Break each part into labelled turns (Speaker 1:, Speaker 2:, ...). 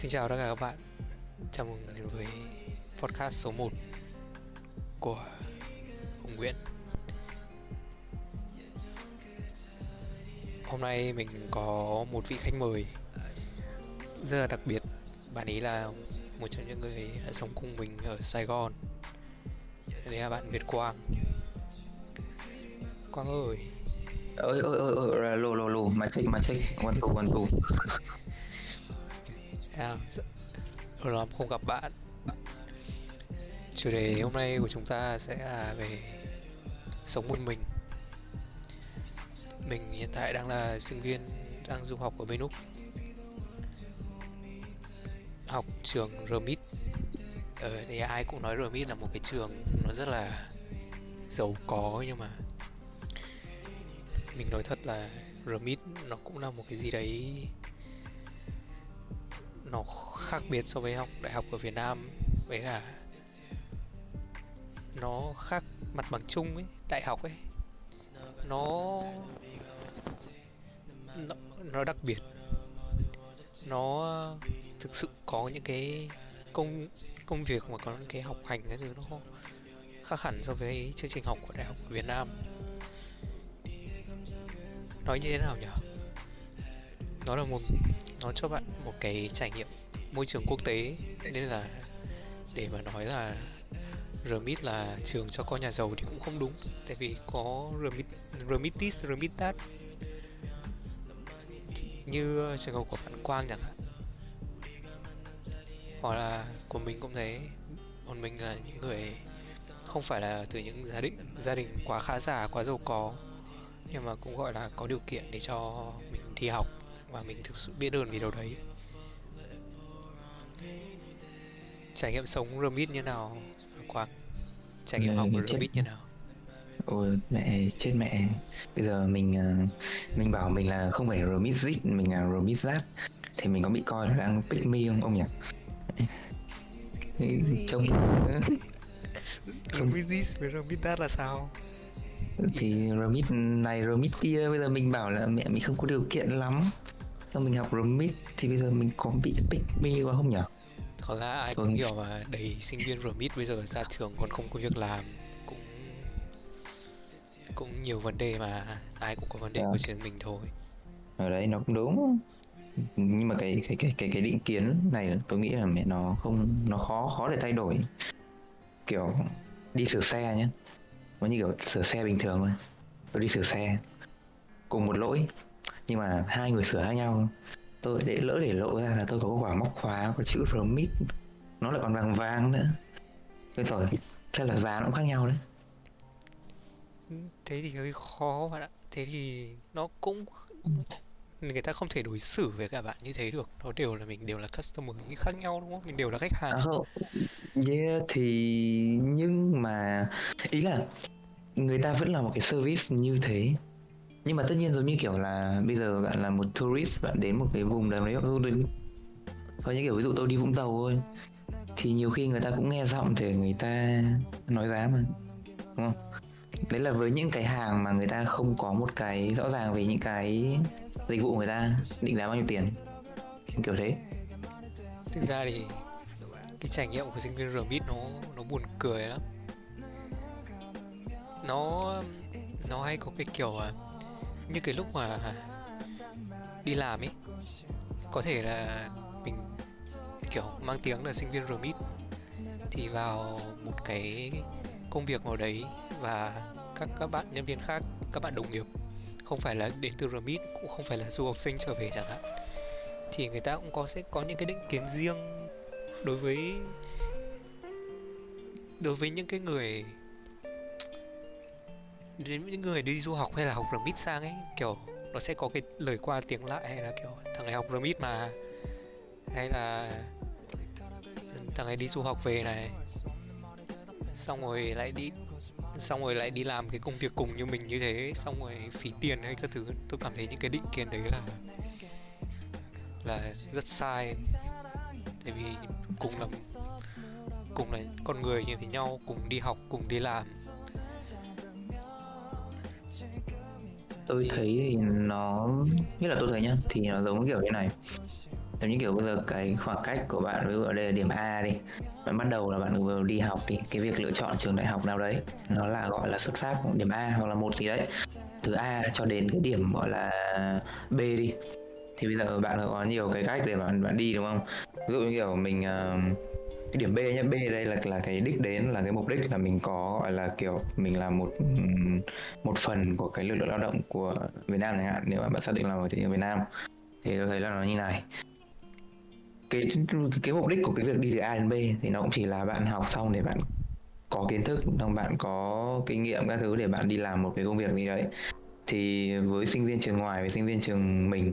Speaker 1: Xin chào tất cả các bạn. Chào mừng đến với podcast số 1 của Hùng Nguyễn. Hôm nay mình có một vị khách mời rất là đặc biệt. Bạn ấy là một trong những người đã sống cùng mình ở Sài Gòn. Đây là bạn Việt Quang. Quang ơi.
Speaker 2: Ơi ơi ơi ơi lô lô lô mà check mà check one two one two
Speaker 1: à, lâu lắm không gặp bạn. Chủ đề hôm nay của chúng ta sẽ là về sống một mình. Mình hiện tại đang là sinh viên đang du học ở bên úc học trường RMIT Ờ đây ai cũng nói RMIT là một cái trường nó rất là giàu có nhưng mà mình nói thật là RMIT nó cũng là một cái gì đấy nó khác biệt so với học đại học ở Việt Nam với cả nó khác mặt bằng chung ấy đại học ấy. Nó nó, nó đặc biệt. Nó thực sự có những cái công công việc mà có những cái học hành cái thứ nó khác hẳn so với chương trình học của đại học ở Việt Nam. Nói như thế nào nhỉ? Nó là một nó cho bạn một cái trải nghiệm môi trường quốc tế nên là để mà nói là RMIT là trường cho con nhà giàu thì cũng không đúng. Tại vì có RMIT, RMITIS, Remitat. Như ờ, trường hợp của bạn Quang chẳng hạn. Hoặc là của mình cũng thế. Bọn mình là những người không phải là từ những gia đình gia đình quá khá giả quá giàu có nhưng mà cũng gọi là có điều kiện để cho mình đi học và mình thực sự biết ơn vì điều đấy. Trải nghiệm sống remit như nào? Quang trải nghiệm học remit như nào?
Speaker 2: Ôi mẹ chết mẹ. Bây giờ mình ờ, mình bảo mình là không phải remit zit mình là remit zat. Thì mình có bị coi là đang pick me không ông nhỉ?
Speaker 1: Trông remit this với remit that là sao?
Speaker 2: Thì remit này remit kia bây giờ mình bảo là mẹ mình không có điều kiện lắm Sao mình học remit thì bây giờ mình có bị pick me quá không nhỉ?
Speaker 1: Có lẽ ai cũng hiểu mà đầy sinh viên remit bây giờ ra trường còn không có việc làm cũng cũng nhiều vấn đề mà ai cũng có vấn đề à. của trường mình thôi.
Speaker 2: Ở đấy nó cũng đúng. Nhưng mà cái cái cái cái cái định kiến này tôi nghĩ là mẹ nó không nó khó khó để thay đổi. Kiểu đi sửa xe nhé nó như kiểu sửa xe bình thường thôi. Tôi đi sửa xe cùng một lỗi nhưng mà hai người sửa khác nhau. Tôi để lỡ để lộ ra là tôi có quả móc khóa có chữ remit nó lại còn vàng vàng nữa. Thế rồi thế là giá nó cũng khác nhau đấy.
Speaker 1: Thế thì hơi khó bạn ạ. Thế thì nó cũng người ta không thể đối xử với cả bạn như thế được. Nó đều là mình đều là customer khác nhau đúng không? Mình đều là khách hàng. À,
Speaker 2: không. yeah thì nhưng mà ý là người ta vẫn là một cái service như thế nhưng mà tất nhiên giống như kiểu là bây giờ bạn là một tourist bạn đến một cái vùng nào đấy có những kiểu ví dụ tôi đi vũng tàu thôi thì nhiều khi người ta cũng nghe giọng để người ta nói giá mà đúng không? Đấy là với những cái hàng mà người ta không có một cái rõ ràng về những cái dịch vụ người ta định giá bao nhiêu tiền kiểu thế.
Speaker 1: Thực ra thì cái trải nghiệm của sinh viên RMIT nó nó buồn cười lắm. Nó nó hay có cái kiểu à, như cái lúc mà đi làm ấy có thể là mình, kiểu, mang tiếng là sinh viên remit thì vào một cái công việc nào đấy và các các bạn nhân viên khác, các bạn đồng nghiệp, không phải là đến từ remit cũng không phải là du học sinh trở về chẳng hạn, thì người ta cũng có, sẽ có những cái định kiến riêng đối với đối với những cái người đến những người đi du học hay là học remit sang ấy, kiểu, nó sẽ có cái lời qua tiếng lại hay là kiểu, thằng này học remit mà. Hay là, thằng này đi du học về này. Xong rồi lại đi, xong rồi lại đi làm cái công việc cùng như mình như thế, xong rồi phí tiền hay các thứ. Tôi cảm thấy những cái định kiến đấy là là rất sai. Tại vì cùng là cùng là con người như thế nhau, cùng đi học, cùng đi làm
Speaker 2: tôi thấy thì nó nhất là tôi thấy nhá thì nó giống kiểu như này. Giống như kiểu bây giờ cái khoảng cách của bạn ví dụ ở đây là điểm A đi. Bạn bắt đầu là bạn vừa đi học thì cái việc lựa chọn trường đại học nào đấy nó là gọi là xuất phát điểm A hoặc là một gì đấy. Từ A cho đến cái điểm gọi là B đi. Thì bây giờ bạn có nhiều cái cách để bạn bạn đi đúng không? Ví dụ như kiểu mình uh, cái điểm B nhá, B đây là là cái đích đến, là cái mục đích là mình có, gọi là, kiểu, mình là một một phần của cái lực lượng lao động của Việt Nam chẳng hạn. Nếu mà bạn xác định là một thị trường Việt Nam, thì tôi thấy là nó như này. Cái cái mục đích của cái việc đi từ A đến B thì nó cũng chỉ là bạn học xong để bạn có kiến thức, xong bạn có kinh nghiệm các thứ để bạn đi làm một cái công việc gì đấy. Thì với sinh viên trường ngoài, với sinh viên trường mình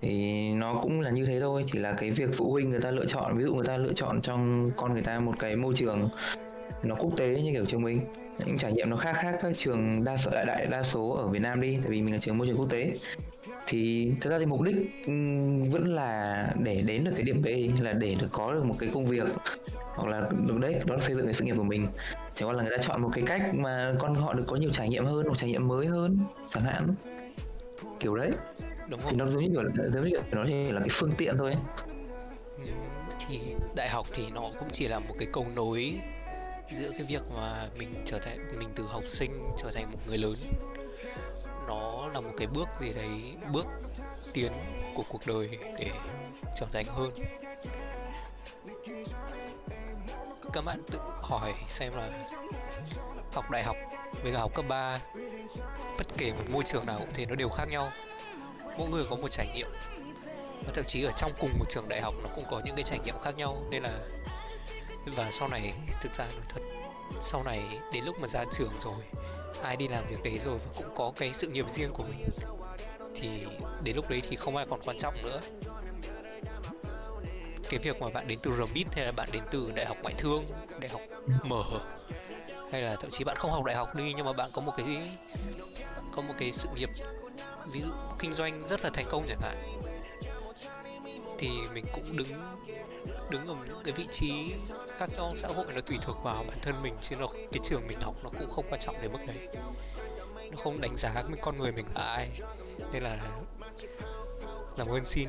Speaker 2: thì nó cũng là như thế thôi, chỉ là cái việc phụ huynh người ta lựa chọn. Ví dụ người ta lựa chọn trong con người ta một cái môi trường nó quốc tế như kiểu trường mình, những trải nghiệm nó khác khác các trường đa số đại đại đa số ở Việt Nam đi, tại vì mình là trường môi trường quốc tế. Thì thực ra thì mục đích vẫn là để đến được cái điểm B, là để được có được một cái công việc, hoặc là được đấy, đó là xây dựng cái sự nghiệp của mình. Chỉ có là người ta chọn một cái cách mà con họ được có nhiều trải nghiệm hơn, một trải nghiệm mới hơn, chẳng hạn. Kiểu đấy
Speaker 1: đúng
Speaker 2: thì
Speaker 1: không
Speaker 2: nó giống như kiểu giống như kiểu nó chỉ là cái phương tiện thôi
Speaker 1: Ừ, thì đại học thì nó cũng chỉ là một cái cầu nối giữa cái việc mà mình trở thành mình từ học sinh trở thành một người lớn. Nó là một cái bước gì đấy bước tiến của cuộc đời để trưởng thành hơn. Các bạn tự hỏi xem là học đại học với cả học cấp 3 bất kể một môi trường nào cũng thế nó đều khác nhau mỗi người có một trải nghiệm. Và thậm chí ở trong cùng một trường đại học nó cũng có những cái trải nghiệm khác nhau, nên là, và sau này, thực ra nói thật, sau này đến lúc mà ra trường rồi, ai đi làm việc đấy rồi và cũng có cái sự nghiệp riêng của mình, thì đến lúc đấy thì không ai còn quan trọng nữa. Cái việc mà bạn đến từ RMIT hay là bạn đến từ đại học ngoại thương, đại học mở hay là thậm chí bạn không học đại học đi nhưng mà bạn có một cái, có một cái sự nghiệp ví dụ kinh doanh rất là thành công chẳng hạn thì mình cũng đứng đứng ở những cái vị trí khác nhau xã hội nó tùy thuộc vào bản thân mình chứ nó cái trường mình học nó cũng không quan trọng đến mức đấy. Nó không đánh giá cái con người mình là ai. Nên là làm ơn xin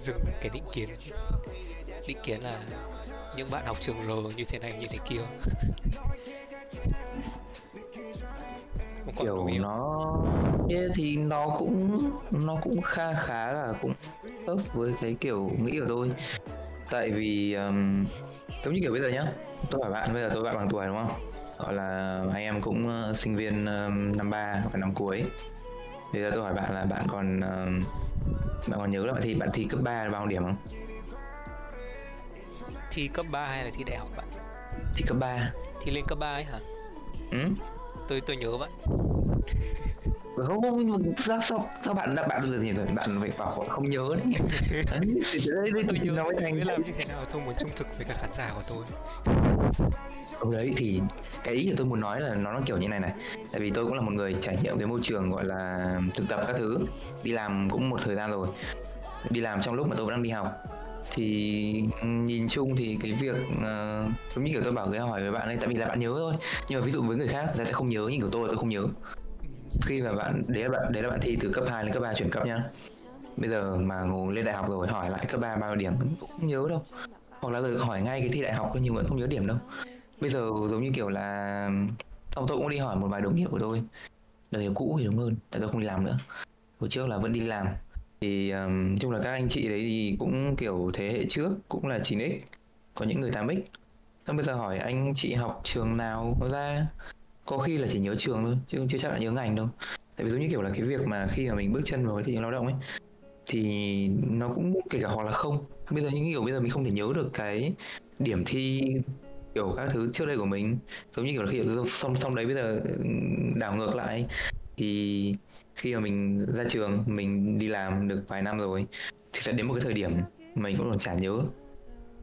Speaker 1: dừng cái định kiến. Định kiến là những bạn học trường R như thế này như thế kia.
Speaker 2: Kiểu nó yeah, thì nó cũng nó cũng kha khá là cũng khớp với cái kiểu nghĩ của tôi. Tại vì um, giống như kiểu bây giờ nhá tôi hỏi bạn bây giờ tôi bạn bằng tuổi đúng không? Gọi là anh em cũng uh, sinh viên um, năm ba và năm cuối. Bây giờ tôi hỏi bạn là bạn còn um, bạn còn nhớ là bạn thi bạn thi cấp 3 là bao điểm không?
Speaker 1: Thi cấp 3 hay là thi đại học bạn?
Speaker 2: Thi cấp 3
Speaker 1: thi lên cấp 3 ấy hả?
Speaker 2: Ừ?
Speaker 1: tôi tôi nhớ vậy
Speaker 2: không sao sao sao bạn bạn được gì rồi bạn phải bảo không nhớ đấy. Đấy, thì đấy,
Speaker 1: tôi nhớ
Speaker 2: nó mới
Speaker 1: tôi
Speaker 2: thành
Speaker 1: mới làm như thế nào tôi muốn trung thực với cả khán giả của tôi.
Speaker 2: Đúng đấy thì cái ý của tôi muốn nói là nó nó kiểu như này này. Tại vì tôi cũng là một người trải nghiệm cái môi trường gọi là thực tập các thứ. Đi làm cũng một thời gian rồi. Đi làm trong lúc mà tôi vẫn đang đi học. Thì nhìn chung thì cái việc uh, giống như kiểu tôi bảo cái hỏi với bạn ấy tại vì là bạn nhớ thôi. Nhưng mà ví dụ với người khác người ta sẽ không nhớ như của tôi tôi không nhớ khi mà bạn đấy là bạn đấy là bạn thi từ cấp 2 lên cấp 3 chuyển cấp nhá. Bây giờ mà ngồi lên đại học rồi hỏi lại cấp 3 bao nhiêu điểm cũng không nhớ đâu. Hoặc là rồi hỏi ngay cái thi đại học có nhiều người không nhớ điểm đâu. Bây giờ giống như kiểu là ông tôi cũng đi hỏi một vài đồng nghiệp của tôi. Đồng nghiệp cũ thì đúng hơn tại tôi không đi làm nữa. Hồi trước là vẫn đi làm. Thì um, chung là các anh chị đấy thì cũng kiểu thế hệ trước cũng là 9x có những người 8x xong bây giờ hỏi anh chị học trường nào ra? Có khi là chỉ nhớ trường thôi, chứ chưa chắc là nhớ ngành đâu. Tại vì giống như kiểu là cái việc mà khi mà mình bước chân vào cái thị trường lao động ấy, thì nó cũng, kể cả hoặc là không. Bây giờ những kiểu bây giờ mình không thể nhớ được cái điểm thi, kiểu các thứ trước đây của mình. Giống như kiểu là khi xong xong đấy bây giờ, đảo ngược lại, thì khi mà mình ra trường, mình đi làm được vài năm rồi, thì sẽ đến một cái thời điểm mình cũng còn chả nhớ.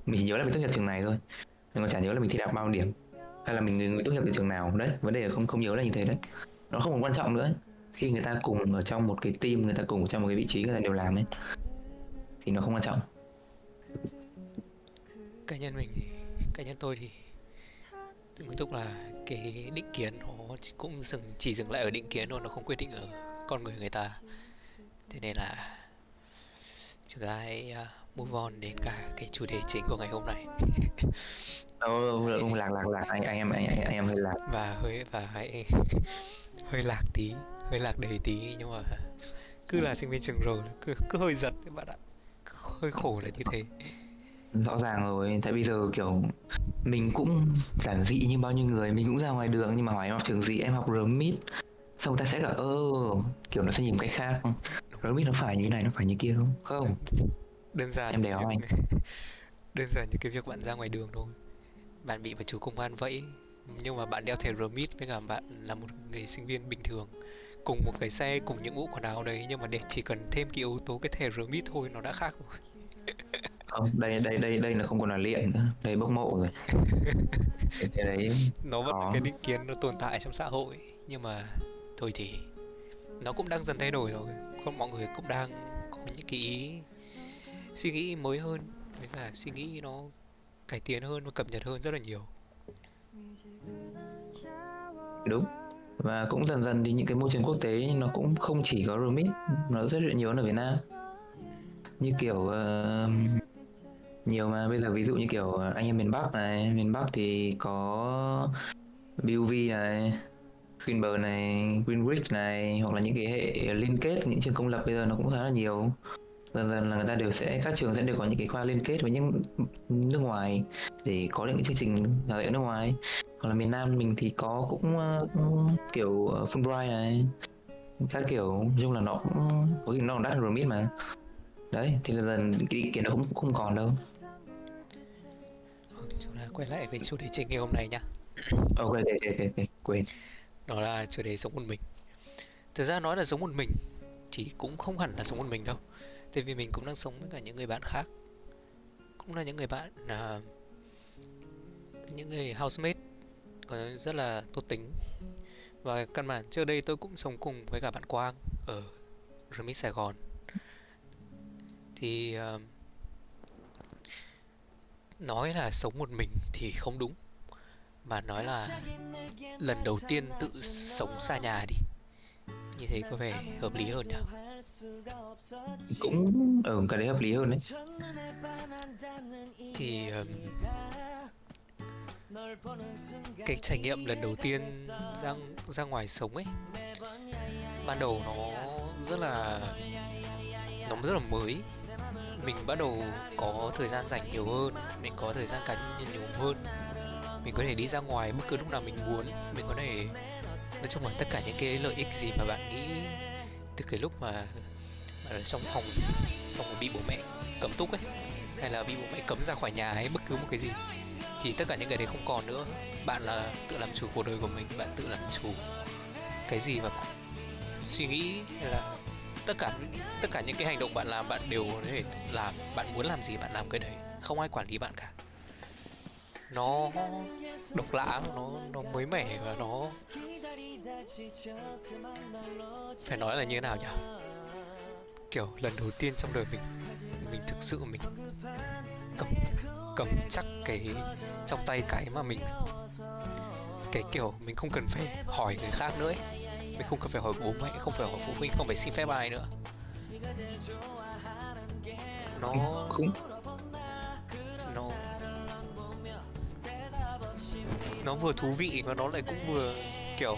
Speaker 2: Mình chỉ nhớ là mình tốt nghiệp trường này thôi. Mình còn chả nhớ là mình thi đạt bao điểm hay là mình người tốt nghiệp từ trường nào. Đấy, vấn đề là không không nhớ là như thế đấy. Nó không còn quan trọng nữa khi người ta cùng ở trong một cái team, người ta cùng ở trong một cái vị trí người ta đều làm ấy, thì nó không quan trọng.
Speaker 1: Cá nhân mình thì cá nhân tôi thì tự túc là cái định kiến nó cũng dừng, chỉ dừng lại ở định kiến thôi, nó không quyết định ở con người người ta. Thế nên là chúng ta hãy à, move on đến cả cái chủ đề chính của ngày hôm nay.
Speaker 2: Ồ, oh, lạc lạc lạc. Anh anh em anh, anh, anh em hơi lạc.
Speaker 1: Và hơi và hãy hơi lạc tí hơi lạc đầy tí nhưng mà cứ là sinh viên trường rồi cứ cứ hơi giật các bạn ạ. Hơi khổ là như thế.
Speaker 2: Rõ ràng rồi tại bây giờ kiểu mình cũng giản dị như bao nhiêu người mình cũng ra ngoài đường nhưng mà hỏi em học trường gì em học RMIT xong người ta sẽ cả ơ kiểu nó sẽ nhìn cách khác. RMIT nó phải như thế này nó phải như kia không không?
Speaker 1: Đơn giản
Speaker 2: em đéo anh.
Speaker 1: đơn giản như cái việc bạn ra ngoài đường thôi bạn bị một chú công an vẫy nhưng mà bạn đeo thẻ RMIT với cả bạn là một người sinh viên bình thường cùng một cái xe cùng những mũ quần áo đấy. Nhưng mà để chỉ cần thêm cái yếu tố cái thẻ RMIT thôi nó đã khác rồi.
Speaker 2: Không đây đây đây đây là không còn là luyện nữa. Đây bốc mộ rồi. Cái đấy
Speaker 1: nó vẫn là cái định kiến nó tồn tại trong xã hội. Nhưng mà thôi thì nó cũng đang dần thay đổi rồi. Con mọi người cũng đang có những cái ý suy nghĩ mới hơn. Với cả suy nghĩ nó cải tiến hơn và cập nhật hơn rất là nhiều.
Speaker 2: Đúng. Và cũng dần dần thì những cái môi trường quốc tế nó cũng không chỉ có remix nó rất là nhiều ở Việt Nam. Như kiểu uh, nhiều mà bây giờ ví dụ như kiểu anh em miền Bắc này miền Bắc thì có BUV này Greenberg này Greenwich này hoặc là những cái hệ liên kết những trường công lập bây giờ nó cũng khá là nhiều dần dần là người ta đều sẽ các trường sẽ đều có những cái khoa liên kết với những nước ngoài để có những chương trình đào tạo nước ngoài. Hoặc là miền Nam mình thì có cũng uh, kiểu Fulbright này các kiểu nói chung là nó cũng có khi nó còn đắt hơn RMIT mà. Đấy thì là dần cái ý kiến nó cũng không còn đâu.
Speaker 1: Chúng ta quay lại với chủ đề chính ngày hôm nay nhá.
Speaker 2: Ok ok ok ok quên
Speaker 1: đó là chủ đề sống một mình. Thực ra nói là sống một mình thì cũng không hẳn là sống một mình đâu tại vì mình cũng đang sống với cả những người bạn khác. Cũng là những người bạn là những người housemate còn rất là tốt tính. Và căn bản trước đây tôi cũng sống cùng với cả bạn Quang ở Remix Sài Gòn. Thì uh, nói là sống một mình thì không đúng mà nói là lần đầu tiên tự sống xa nhà đi. Như thế có vẻ hợp lý hơn nhỉ?
Speaker 2: Cũng ở ừ, cái đấy hợp lý hơn đấy.
Speaker 1: Thì um, cái trải nghiệm lần đầu tiên ra ra ngoài sống ấy ban đầu nó rất là nó rất là mới. Mình bắt đầu có thời gian dành nhiều hơn mình có thời gian cá nhân nhiều hơn. Mình có thể đi ra ngoài bất cứ lúc nào mình muốn. Mình có thể nói chung là tất cả những cái lợi ích gì mà bạn nghĩ từ cái lúc mà ở trong phòng, xong rồi bị bố mẹ cấm túc ấy, hay là bị bố mẹ cấm ra khỏi nhà hay bất cứ một cái gì, thì tất cả những cái đấy không còn nữa. Bạn là tự làm chủ cuộc đời của mình, bạn tự làm chủ cái gì mà bạn suy nghĩ, hay là tất cả tất cả những cái hành động bạn làm, bạn đều có thể làm. Bạn muốn làm gì bạn làm cái đấy, không ai quản lý bạn cả nó độc lạ nó nó mới mẻ và nó phải nói là như thế nào nhỉ kiểu lần đầu tiên trong đời mình mình thực sự mình cầm cầm chắc cái, trong tay cái mà mình, cái kiểu mình không cần phải hỏi người khác nữa ấy. mình không cần phải hỏi bố mẹ, không phải hỏi phụ huynh, không phải xin phép ai nữa nó
Speaker 2: cũng
Speaker 1: nó vừa thú vị và nó lại cũng vừa kiểu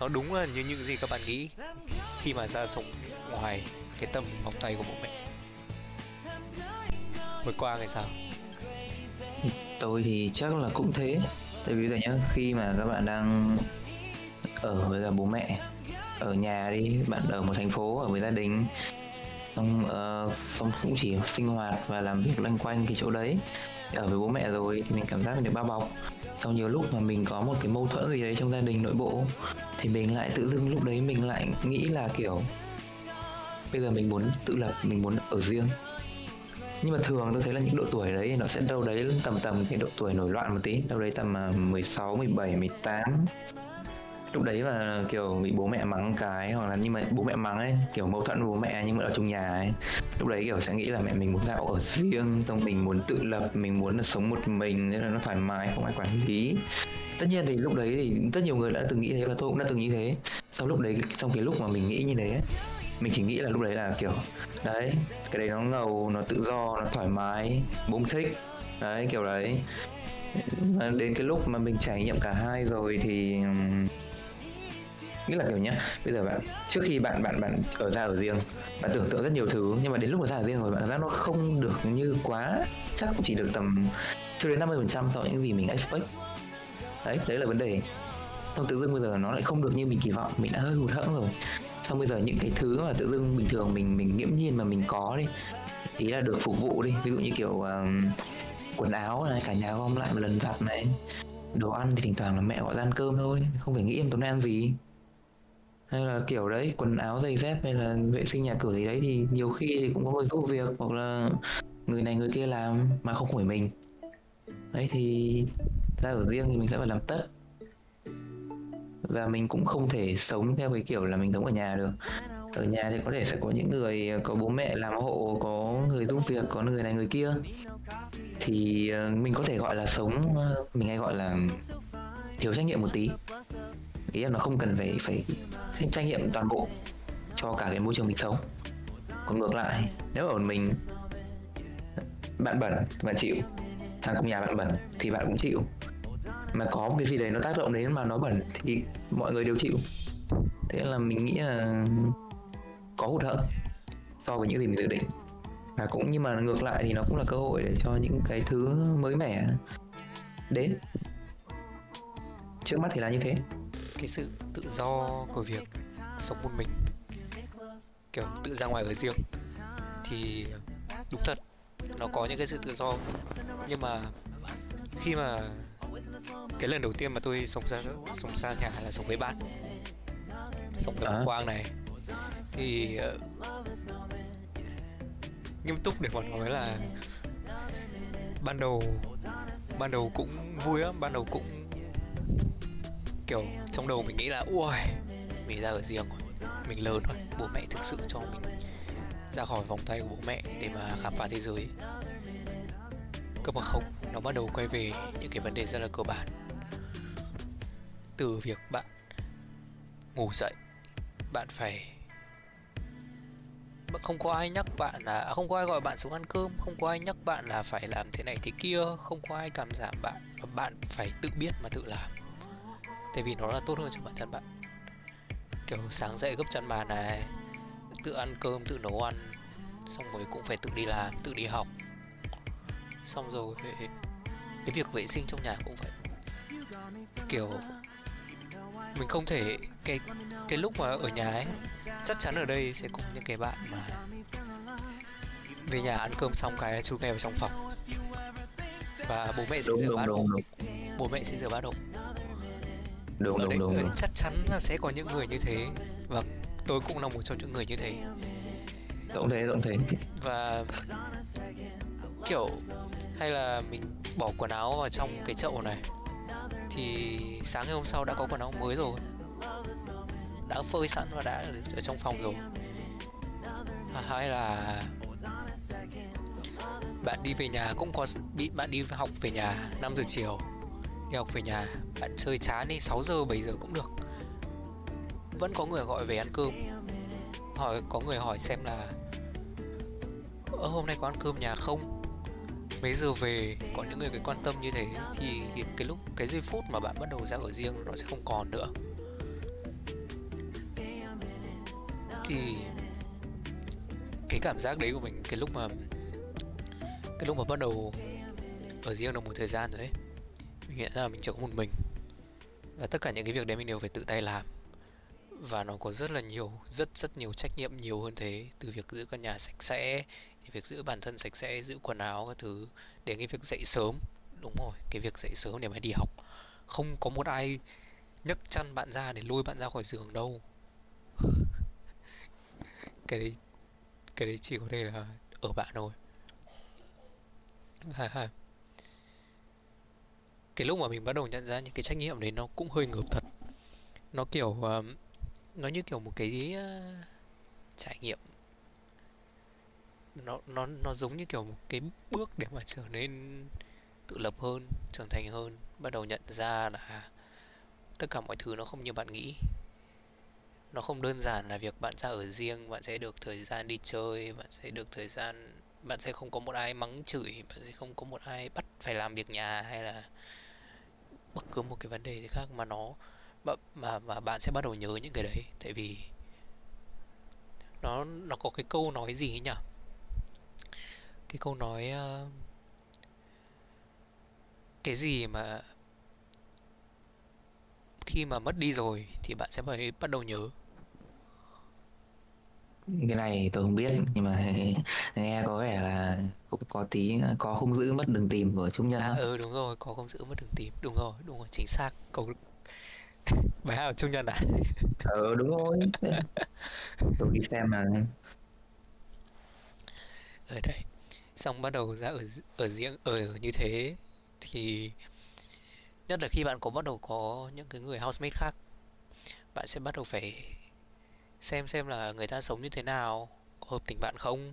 Speaker 1: nó đúng là như những gì các bạn nghĩ khi mà ra sống ngoài cái tầm vòng tay của bố mẹ. Vừa qua ngày sao?
Speaker 2: Tôi thì chắc là cũng thế. Tại vì là nhá khi mà các bạn đang ở với cả bố mẹ ở nhà đi bạn ở một thành phố ở với gia đình xong uh, xong cũng chỉ sinh hoạt và làm việc loanh quanh cái chỗ đấy ở với bố mẹ rồi thì mình cảm giác mình được bao bọc. Sau nhiều lúc mà mình có một cái mâu thuẫn gì đấy trong gia đình nội bộ thì mình lại tự dưng lúc đấy mình lại nghĩ là kiểu bây giờ mình muốn tự lập mình muốn ở riêng. Nhưng mà thường tôi thấy là những độ tuổi đấy nó sẽ đâu đấy tầm tầm cái độ tuổi nổi loạn một tí đâu đấy tầm 16, 17, 18 lúc đấy mà, kiểu, bị bố mẹ mắng cái, hoặc là nhưng mà bố mẹ mắng ấy, kiểu, mâu thuẫn với bố mẹ nhưng mà ở trong nhà ấy. Lúc đấy, kiểu, sẽ nghĩ là mẹ mình muốn dạo ở riêng, xong mình muốn tự lập, mình muốn là sống một mình nên là nó thoải mái, không ai quản lý. Tất nhiên thì lúc đấy thì rất nhiều người đã từng nghĩ thế và tôi cũng đã từng như thế. Sau lúc đấy, trong cái lúc mà mình nghĩ như thế mình chỉ nghĩ là lúc đấy là, kiểu, đấy, cái đấy nó ngầu, nó tự do, nó thoải mái bụng thích. Đấy, kiểu đấy. Đến cái lúc mà mình trải nghiệm cả hai rồi thì nghĩa là kiểu nhá. Bây giờ bạn trước khi bạn bạn bạn ở ra ở riêng bạn tưởng tượng rất nhiều thứ nhưng mà đến lúc mà ra ở riêng rồi bạn cảm giác nó không được như quá chắc chỉ được tầm chưa đến 50% so với những gì mình expect. Đấy đấy là vấn đề. Xong tự dưng bây giờ nó lại không được như mình kỳ vọng mình đã hơi hụt hẫng rồi. Xong bây giờ những cái thứ mà tự dưng bình thường mình mình nghiễm nhiên mà mình có đi ý là được phục vụ đi. Ví dụ như kiểu um, quần áo này cả nhà gom lại một lần giặt này. Đồ ăn thì thỉnh thoảng là mẹ gọi ra ăn cơm thôi không phải nghĩ em tối nay ăn gì hay là kiểu đấy, quần áo, giày dép hay là vệ sinh nhà cửa gì đấy thì nhiều khi thì cũng có người giúp việc hoặc là người này người kia làm mà không phải mình. Đấy thì ra ở riêng thì mình sẽ phải làm tất. Và mình cũng không thể sống theo cái kiểu là mình sống ở nhà được. Ở nhà thì có thể sẽ có những người, có bố mẹ làm hộ, có người giúp việc, có người này người kia. Thì ờ, mình có thể gọi là sống ờ, mình hay gọi là thiếu trách nhiệm một tí ý là nó không cần phải phải trách nhiệm toàn bộ cho cả cái môi trường mình sống. Còn ngược lại, nếu ở mình, bạn bẩn bạn chịu, thằng cùng nhà bạn bẩn thì bạn cũng chịu. Mà có một cái gì đấy nó tác động đến mà nó bẩn thì mọi người đều chịu. Thế là mình nghĩ là có hụt hẫng so với những gì mình dự định. Và cũng nhưng mà ngược lại thì nó cũng là cơ hội để cho những cái thứ mới mẻ đến. Trước mắt thì là như thế
Speaker 1: cái sự tự do của việc sống một mình kiểu tự ra ngoài ở riêng thì đúng thật nó có những cái sự tự do nhưng mà khi mà cái lần đầu tiên mà tôi sống ra sống xa nhà là sống với bạn sống với
Speaker 2: À.
Speaker 1: Quang này thì ờ, nghiêm túc để mà nói là ban đầu ban đầu cũng vui lắm ban đầu cũng kiểu, trong đầu mình nghĩ là ui mình ra ở riêng rồi, mình lớn rồi, bố mẹ thực sự cho mình ra khỏi vòng tay của bố mẹ để mà khám phá thế giới. Cơ mà không, nó bắt đầu quay về những cái vấn đề rất là cơ bản. Từ việc bạn ngủ dậy, bạn phải, bạn không có ai nhắc bạn là à, không có ai gọi bạn xuống ăn cơm, không có ai nhắc bạn là phải làm thế này thế kia, không có ai cảm giảm bạn và bạn phải tự biết mà tự làm tại vì nó là tốt hơn cho bản thân bạn. Kiểu sáng dậy gấp chăn bàn này tự ăn cơm tự nấu ăn xong rồi cũng phải tự đi làm tự đi học. Xong rồi cái việc vệ sinh trong nhà cũng phải kiểu mình không thể cái cái lúc mà ở nhà ấy chắc chắn ở đây sẽ có những cái bạn mà về nhà ăn cơm xong cái chú nghe vào trong phòng. Và bố mẹ sẽ
Speaker 2: đúng
Speaker 1: rửa
Speaker 2: đúng
Speaker 1: bát
Speaker 2: đúng đúng.
Speaker 1: Bố mẹ sẽ rửa bát đổ
Speaker 2: đúng
Speaker 1: ở
Speaker 2: đúng đúng, đúng.
Speaker 1: chắc chắn là sẽ có những người như thế. Và tôi cũng là một trong những người như thế.
Speaker 2: Cũng thế cũng thế.
Speaker 1: Và kiểu hay là mình bỏ quần áo vào trong cái chậu này thì sáng ngày hôm sau đã có quần áo mới rồi. Đã phơi sẵn và đã ở trong phòng rồi. À, hay là bạn đi về nhà cũng có bị bạn đi học về nhà 5 giờ chiều đi học về nhà bạn chơi chán đi 6 giờ 7 giờ cũng được. Vẫn có người gọi về ăn cơm. Hỏi có người hỏi xem là ơ hôm nay có ăn cơm nhà không? Mấy giờ về có những người cái quan tâm như thế thì cái, cái lúc cái giây phút mà bạn bắt đầu ra ở riêng nó sẽ không còn nữa. Thì cái cảm giác đấy của mình cái lúc mà cái lúc mà bắt đầu ở riêng được một thời gian rồi ấy nghĩa ra là mình chỉ có một mình. Và tất cả những cái việc đấy mình đều phải tự tay làm. Và nó có rất là nhiều, rất rất nhiều trách nhiệm nhiều hơn thế. Từ việc giữ căn nhà sạch sẽ, thì việc giữ bản thân sạch sẽ, giữ quần áo các thứ, đến cái việc dậy sớm. Đúng rồi, cái việc dậy sớm để mà đi học. Không có một ai nhấc chăn bạn ra để lôi bạn ra khỏi giường đâu. Cái đấy cái đấy chỉ có thể là ở bạn thôi. Ha ha cái lúc mà mình bắt đầu nhận ra những cái trách nhiệm đấy nó cũng hơi ngợp thật. Nó kiểu uh, nó như kiểu một cái uh, trải nghiệm. Nó nó nó giống như kiểu một cái bước để mà trở nên tự lập hơn trưởng thành hơn bắt đầu nhận ra là tất cả mọi thứ nó không như bạn nghĩ. Nó không đơn giản là việc bạn ra ở riêng bạn sẽ được thời gian đi chơi bạn sẽ được thời gian bạn sẽ không có một ai mắng chửi bạn sẽ không có một ai bắt phải làm việc nhà hay là bất cứ một cái vấn đề gì khác mà nó mà mà, mà bạn sẽ bắt đầu nhớ những cái đấy. Tại vì nó nó có cái câu nói gì ấy nhỉ? Cái câu nói uh, cái gì mà khi mà mất đi rồi thì bạn sẽ phải bắt đầu nhớ
Speaker 2: cái này tôi không biết nhưng mà nghe có vẻ là cũng có tí có hung dữ mất đường tìm của Trung Nhân á
Speaker 1: ừ đúng rồi có công giữ mất đường tìm. Đúng rồi đúng rồi chính xác. Câu bài hát của Trung Nhân à?
Speaker 2: Ờ đúng rồi. Tôi đi xem mà
Speaker 1: ở đây. Xong bắt đầu ra ở ở riêng ở như thế thì nhất là khi bạn có bắt đầu có những cái người housemate khác bạn sẽ bắt đầu phải xem xem là người ta sống như thế nào, có hợp tình bạn không?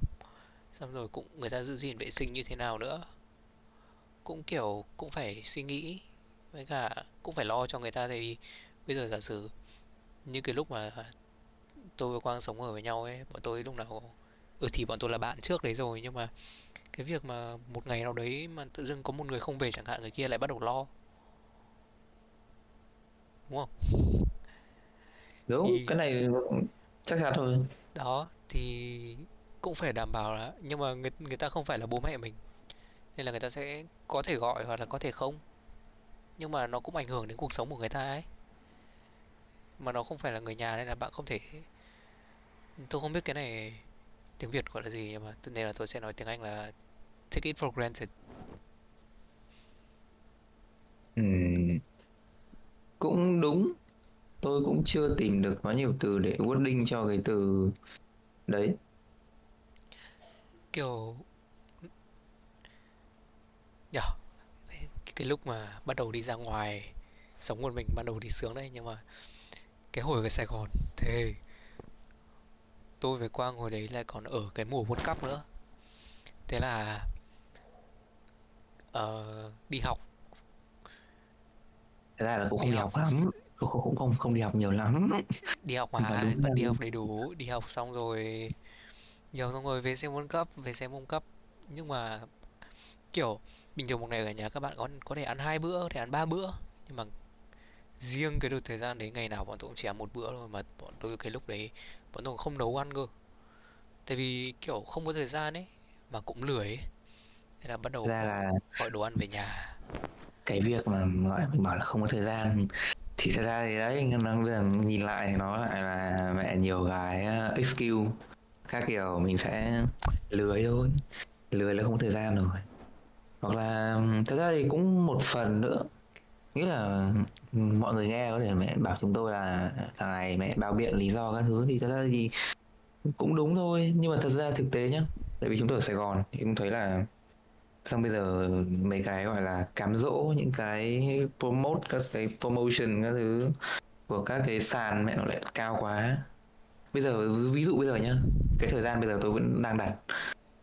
Speaker 1: Xong rồi cũng người ta giữ gìn vệ sinh như thế nào nữa. Cũng kiểu, cũng phải suy nghĩ, với cả cũng phải lo cho người ta tại vì bây giờ giả sử như cái lúc mà tôi và Quang sống ở với nhau ấy, bọn tôi lúc nào ừ thì bọn tôi là bạn trước đấy rồi, nhưng mà cái việc mà một ngày nào đấy mà tự dưng có một người không về chẳng hạn, người kia lại bắt đầu lo. Đúng không?
Speaker 2: Đúng
Speaker 1: thì
Speaker 2: cái này chắc chắn thôi.
Speaker 1: đó thì cũng phải đảm bảo là nhưng mà người người ta không phải là bố mẹ mình. Nên là người ta sẽ có thể gọi hoặc là có thể không. Nhưng mà nó cũng ảnh hưởng đến cuộc sống của người ta ấy. Mà nó không phải là người nhà nên là bạn không thể tôi không biết cái này tiếng Việt gọi là gì nhưng mà nên là tôi sẽ nói tiếng Anh là take it for granted.
Speaker 2: Ừm, cũng đúng tôi cũng chưa tìm được quá nhiều từ để wording cho cái từ đấy.
Speaker 1: Kiểu nhở cái, cái lúc mà bắt đầu đi ra ngoài sống một mình ban đầu thì sướng đấy nhưng mà cái hồi ở Sài Gòn thì tôi với Quang hồi đấy lại còn ở cái mùa World Cup nữa. Thế là ờ, đi học.
Speaker 2: Thật ra là cũng
Speaker 1: đi
Speaker 2: không đi
Speaker 1: học.
Speaker 2: học lắm cũng không cũng không không đi học nhiều lắm.
Speaker 1: Đi học mà
Speaker 2: là
Speaker 1: vẫn đi học đầy đủ. Đi học xong rồi đi học xong rồi về xem World Cup về xem World Cup. Nhưng mà kiểu bình thường một ngày ở nhà các bạn có có thể ăn hai bữa có thể ăn ba bữa. Nhưng mà riêng cái đợt thời gian đấy ngày nào bọn tôi cũng chỉ ăn một bữa thôi mà bọn tôi cái lúc đấy bọn tôi không nấu ăn cơ. Tại vì kiểu không có thời gian ấy mà cũng lười ấy. Thế là bắt đầu
Speaker 2: ra là
Speaker 1: gọi đồ ăn về nhà.
Speaker 2: cái việc mà gọi mình bảo là không có thời gian thì thật ra thì đấy nó nhìn lại thì nó lại là mẹ nhiều gái uh, excuse các kiểu mình sẽ lười thôi. Lười là không có thời gian rồi. Hoặc là thật ra thì cũng một phần nữa. Nghĩa là mọi người nghe có thể mẹ bảo chúng tôi là thằng này mẹ bao biện lý do các thứ. Thì thật ra thì cũng đúng thôi. Nhưng mà thật ra thực tế nhá tại vì chúng tôi ở Sài Gòn thì cũng thấy là xong bây giờ mấy cái gọi là cám dỗ những cái promote các cái promotion các thứ của các cái sàn mẹ nó lại cao quá. Bây giờ ví dụ bây giờ nhá cái thời gian bây giờ tôi vẫn đang đặt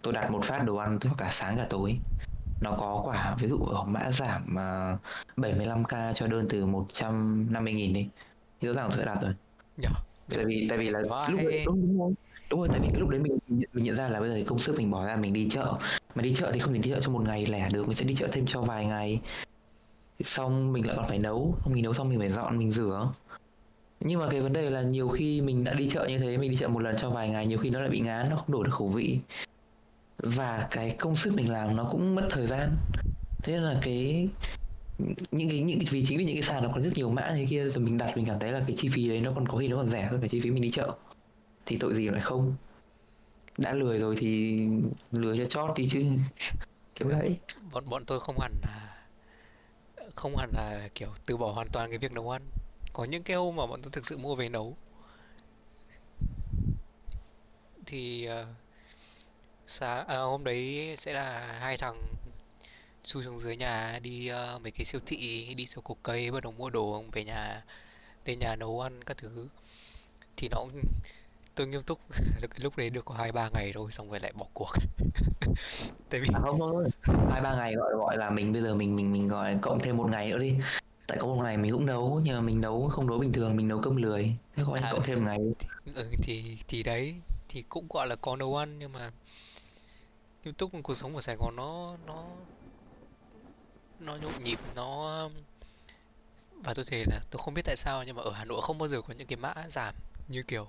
Speaker 2: tôi đặt một phát đồ ăn cho cả sáng cả tối. Nó có quả ví dụ ở mã giảm mà 75k cho đơn từ 150 nghìn đi thì rõ ràng tôi sẽ đặt rồi.
Speaker 1: Nhở
Speaker 2: tại vì tại vì là
Speaker 1: Vãi.
Speaker 2: lúc đấy đúng đúng rồi đúng rồi tại vì cái lúc đấy mình mình nhận ra là bây giờ công sức mình bỏ ra mình đi chợ mà đi chợ thì không thể đi chợ trong một ngày lẻ được, mình sẽ đi chợ thêm cho vài ngày. Xong mình lại còn phải nấu. Xong mình nấu xong mình phải dọn, mình rửa. Nhưng mà cái vấn đề là nhiều khi mình đã đi chợ như thế, mình đi chợ một lần cho vài ngày, nhiều khi nó lại bị ngán, nó không đổi được khẩu vị. Và cái công sức mình làm nó cũng mất thời gian. Thế nên là cái, những cái những cái, vì chính vì những cái sàn nó còn rất nhiều mã như kia, rồi mình đặt mình cảm thấy là cái chi phí đấy nó còn có khi nó còn rẻ hơn cái chi phí mình đi chợ. Thì tội gì lại không? Đã lười rồi thì lười cho chót đi chứ. Kiểu đấy.
Speaker 1: Bọn bọn tôi không hẳn là không hẳn là kiểu từ bỏ hoàn toàn cái việc nấu ăn. Có những cái hôm mà bọn tôi thực sự mua về nấu. Thì ờ, uh, sáng à, hôm đấy sẽ là hai thằng chui xuống dưới nhà đi uh, mấy cái siêu thị đi siêu cục cây bắt đầu mua đồ về nhà lên nhà nấu ăn các thứ. Thì nó cũng tôi nghiêm túc cái lúc đấy được có hai ba ngày rồi xong rồi lại bỏ cuộc. Tại vì
Speaker 2: à không thôi hai ba ngày gọi gọi là mình bây giờ mình mình mình gọi cộng thêm một ngày nữa đi. Tại có một ngày mình cũng nấu nhưng mà mình nấu không nấu bình thường mình nấu cơm lười. Thế anh
Speaker 1: à
Speaker 2: cộng thêm ngày
Speaker 1: ừ, thì thì đấy thì cũng gọi là có nấu ăn nhưng mà nghiêm túc cuộc sống ở Sài Gòn nó nó nó nhộn nhịp nó và tôi thấy là tôi không biết tại sao nhưng mà ở Hà Nội không bao giờ có những cái mã giảm như kiểu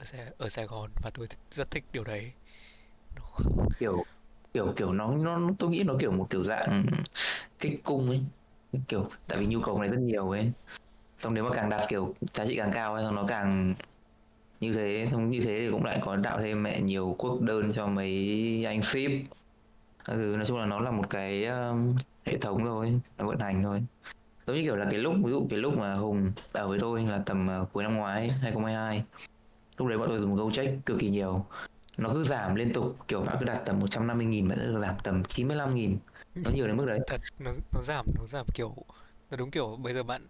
Speaker 1: ở Sài, ở Sài Gòn và tôi rất thích điều đấy.
Speaker 2: Kiểu kiểu kiểu nó nó tôi nghĩ nó kiểu một kiểu dạng kích cung ấy. Kiểu tại vì nhu cầu này rất nhiều ấy. Xong nếu mà càng đạt kiểu giá trị càng cao ấy xong nó càng như thế xong như thế thì cũng lại có tạo thêm mẹ nhiều quốc đơn cho mấy anh ship. Ừ, nói chung là nó là một cái um, hệ thống thôi nó vận hành thôi. Giống như kiểu là cái lúc ví dụ cái lúc mà Hùng ở với tôi là tầm uh, cuối năm ngoái 2022 lúc đấy bọn tôi dùng GoCheck cực kỳ nhiều. Nó cứ giảm liên tục kiểu bạn cứ đặt tầm 150 nghìn bạn sẽ được giảm tầm 95 nghìn. Nó nhiều đến mức đấy.
Speaker 1: Thật nó nó giảm nó giảm kiểu nó đúng kiểu bây giờ bạn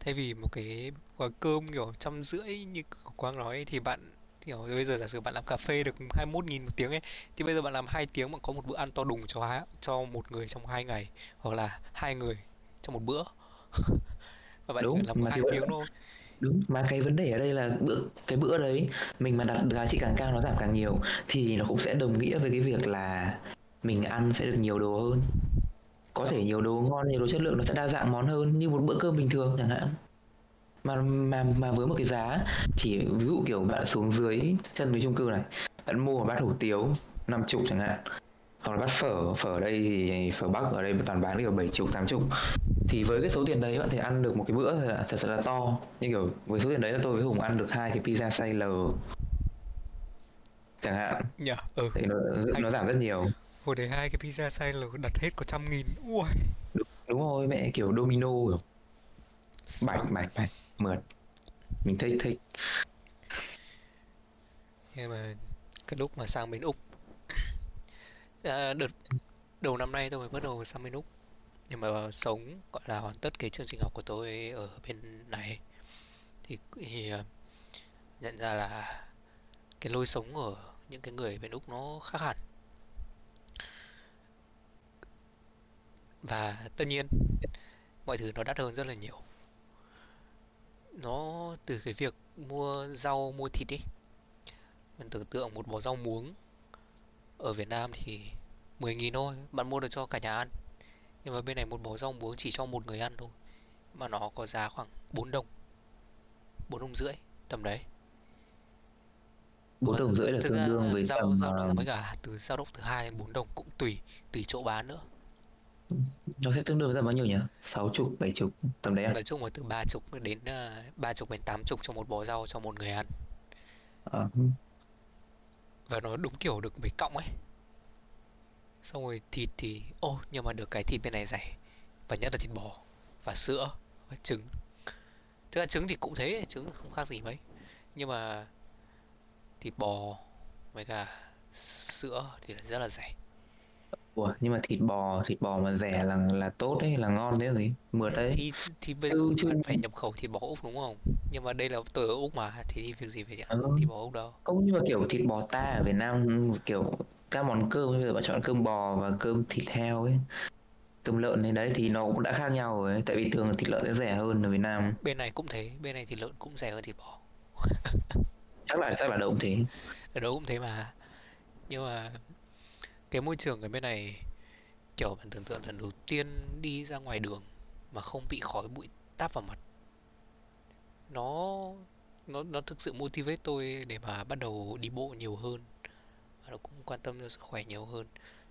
Speaker 1: thay vì một cái gói cơm kiểu trăm rưỡi như Quang nói thì bạn kiểu bây giờ giả sử bạn làm cà phê được 21 nghìn một tiếng ấy thì bây giờ bạn làm hai tiếng bạn có một bữa ăn to đùng cho cho một người trong hai ngày hoặc là hai người trong một bữa. Và bạn
Speaker 2: đúng
Speaker 1: chỉ làm
Speaker 2: mà
Speaker 1: hai tiếng thôi
Speaker 2: đúng, mà cái vấn đề ở đây là bữa, cái bữa đấy mình mà đặt giá trị càng cao nó giảm càng nhiều thì nó cũng sẽ đồng nghĩa với cái việc là mình ăn sẽ được nhiều đồ hơn. Có thể nhiều đồ ngon, nhiều đồ chất lượng nó sẽ đa dạng món hơn như một bữa cơm bình thường chẳng hạn. Mà mà mà với một cái giá, chỉ ví dụ kiểu bạn xuống dưới chân với chung cư này, bạn mua một bát hủ tiếu năm chục chẳng hạn hoặc là bát phở phở ở đây thì phở bắc ở đây toàn bán kiểu bảy chục tám chục. Thì với cái số tiền đấy bạn thể ăn được một cái bữa thật sự là to. Như kiểu với số tiền đấy là tôi với hùng ăn được hai cái pizza size L. Chẳng hạn.
Speaker 1: Nhỉ ừ.
Speaker 2: Thì nó nó giảm rất nhiều.
Speaker 1: Hồi đấy hai cái pizza size L đặt hết có trăm nghìn. Ui.
Speaker 2: Đúng, đúng rồi mẹ kiểu domino kiểu. Bạch bạch bạch mượt. Mình thích thích.
Speaker 1: Nhưng mà cái lúc mà sang bên Úc à, đợt đầu năm nay tôi mới bắt đầu sang bên Úc. Nhưng mà sống gọi là hoàn tất cái chương trình học của tôi ở bên này. Thì, thì ờ, nhận ra là cái lối sống ở những cái người bên Úc nó khác hẳn. Và tất nhiên mọi thứ nó đắt hơn rất là nhiều. Nó từ cái việc mua rau mua thịt ấy mình tưởng tượng một bó rau muống ở Việt Nam thì 10.000 thôi bạn mua được cho cả nhà ăn. Nhưng mà bên này một bó rau muống chỉ cho một người ăn thôi mà nó có giá khoảng 4 đồng 4 đồng rưỡi tầm đấy.
Speaker 2: Bốn
Speaker 1: Ủa,
Speaker 2: đồng rưỡi là tương đương với
Speaker 1: rau
Speaker 2: tầm
Speaker 1: rau
Speaker 2: ờ,
Speaker 1: đỏ với cả từ dao động từ 2 đến 4 đồng cũng tùy tùy chỗ bán nữa.
Speaker 2: Nó sẽ tương đương với tầm bao nhiêu nhỉ? Sáu chục bảy chục tầm đấy à?
Speaker 1: Nói chung là từ 30 đến uh, 30 đến 80 cho một bó rau cho một người ăn.
Speaker 2: Ờ,
Speaker 1: và nó đúng kiểu được mấy cọng ấy. Xong rồi thịt thì, ô, nhưng mà được cái thịt bên này rẻ và nhất là thịt bò, và sữa, và trứng. Thực ra trứng thì cũng thế, trứng không khác gì mấy. Nhưng mà thịt bò, với cả sữa thì là rất là rẻ
Speaker 2: Ủa, nhưng mà thịt bò thịt bò mà rẻ là là tốt đấy là ngon đấy gì? Mượt đấy.
Speaker 1: Thì thì bây giờ
Speaker 2: chứ
Speaker 1: phải nhập khẩu thịt bò Úc đúng không? Nhưng mà đây là tôi ở Úc mà thì việc gì phải
Speaker 2: ờ,
Speaker 1: thịt bò Úc đâu?
Speaker 2: Không nhưng mà kiểu thịt bò ta ở Việt Nam kiểu các món cơm bây giờ bạn chọn cơm bò và cơm thịt heo ấy cơm lợn này đấy thì nó cũng đã khác nhau rồi ấy. tại vì thường thịt lợn sẽ rẻ hơn ở Việt Nam.
Speaker 1: Bên này cũng thế bên này thịt lợn cũng rẻ hơn thịt bò.
Speaker 2: Chắc là chắc là đâu cũng thế.
Speaker 1: Ở đâu cũng thế mà. Nhưng mà cái môi trường ở bên này kiểu bạn tưởng tượng lần đầu tiên đi ra ngoài đường mà không bị khói bụi táp vào mặt. Nó nó nó thực sự motivate tôi để mà bắt đầu đi bộ nhiều hơn và nó cũng quan tâm cho sức khỏe nhiều hơn.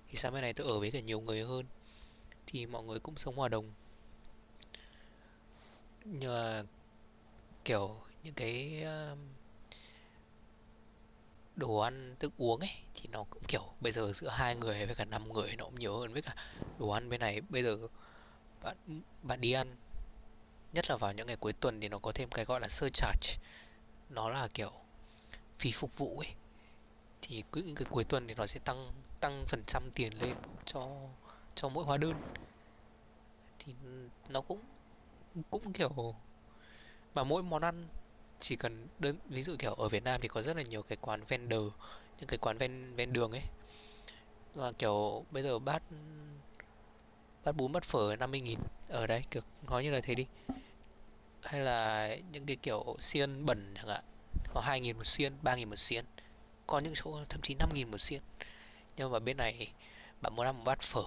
Speaker 1: Thì sáng bên này tôi ở với cả nhiều người hơn thì mọi người cũng sống hòa đồng. Nhưng mà kiểu những cái uh, đồ ăn, thức uống ấy, thì nó cũng kiểu bây giờ giữa hai người với cả năm người nó cũng nhiều hơn với cả đồ ăn bên này. Bây giờ bạn bạn đi ăn, nhất là vào những ngày cuối tuần thì nó có thêm cái gọi là surcharge. Nó là kiểu phí phục vụ ấy. Thì cứ những cái cuối tuần thì nó sẽ tăng tăng phần trăm tiền lên cho cho mỗi hóa đơn. Thì nó cũng cũng kiểu mà mỗi món ăn chỉ cần đơn, ví dụ kiểu ở Việt Nam thì có rất là nhiều cái quán vendor, những cái quán ven ven đường ấy. Và kiểu bây giờ bát bát bún, bát phở 50 nghìn, ở đấy kiểu, nói như là thế đi. Hay là những cái kiểu xiên bẩn chẳng hạn, có 2 nghìn một xiên 3 nghìn một xiên, có những chỗ thậm chí 5 nghìn một xiên. Nhưng mà bên này, bạn muốn ăn một bát phở,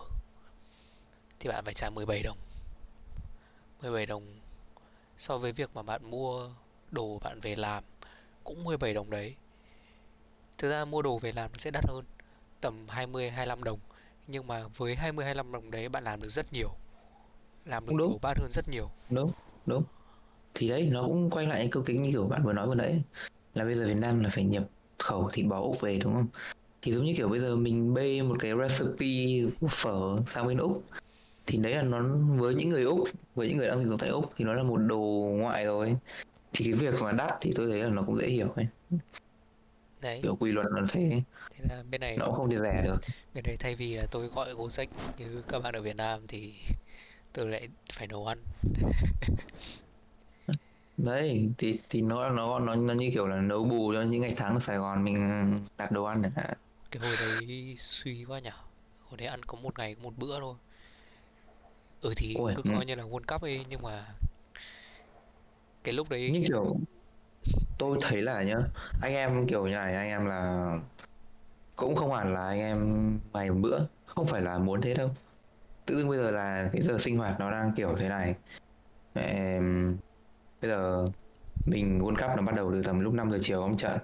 Speaker 1: thì bạn phải trả 17 đồng. 17 đồng so với việc mà bạn mua đồ bạn về làm cũng 17 đồng đấy. Thực ra mua đồ về làm nó sẽ đắt hơn tầm 20 25 đồng. Nhưng mà với 20 25 đồng đấy bạn làm được rất nhiều. Làm được
Speaker 2: đúng.
Speaker 1: nhiều bát hơn rất nhiều.
Speaker 2: Đúng đúng. Thì đấy nó cũng quay lại câu kính như kiểu bạn vừa nói vừa nãy. Là bây giờ Việt Nam là phải nhập khẩu thịt bò Úc về đúng không? Thì giống như kiểu bây giờ mình bê một cái recipe phở sang bên Úc. Thì đấy là nó với những người Úc với những người đang sinh sống tại Úc thì nó là một đồ ngoại rồi thì cái việc mà đắt thì tôi thấy là nó cũng dễ hiểu ấy.
Speaker 1: Đấy.
Speaker 2: Kiểu quy luật là thế.
Speaker 1: Thế là bên này
Speaker 2: nó cũng không thể rẻ được.
Speaker 1: Bên đấy thay vì là tôi gọi Gojek như các bạn ở Việt Nam thì tôi lại phải nấu ăn.
Speaker 2: Đấy thì thì nó nó nó nó như kiểu là nấu bù cho những ngày tháng ở Sài Gòn mình đặt đồ ăn chẳng hạn.
Speaker 1: Cái hồi đấy suy quá nhở. Hồi đấy ăn có một ngày có một bữa thôi. Ừ thì
Speaker 2: Ôi,
Speaker 1: cứ
Speaker 2: ừ.
Speaker 1: coi như là World Cup ấy nhưng mà cái lúc đấy
Speaker 2: như kiểu tôi thấy là nhá anh em kiểu như này anh em là cũng không hẳn là anh em ngày một bữa không phải là muốn thế đâu. Tự dưng bây giờ là cái giờ sinh hoạt nó đang kiểu thế này. Mẹ bây giờ mình World Cup nó bắt đầu từ tầm lúc 5 giờ chiều có một trận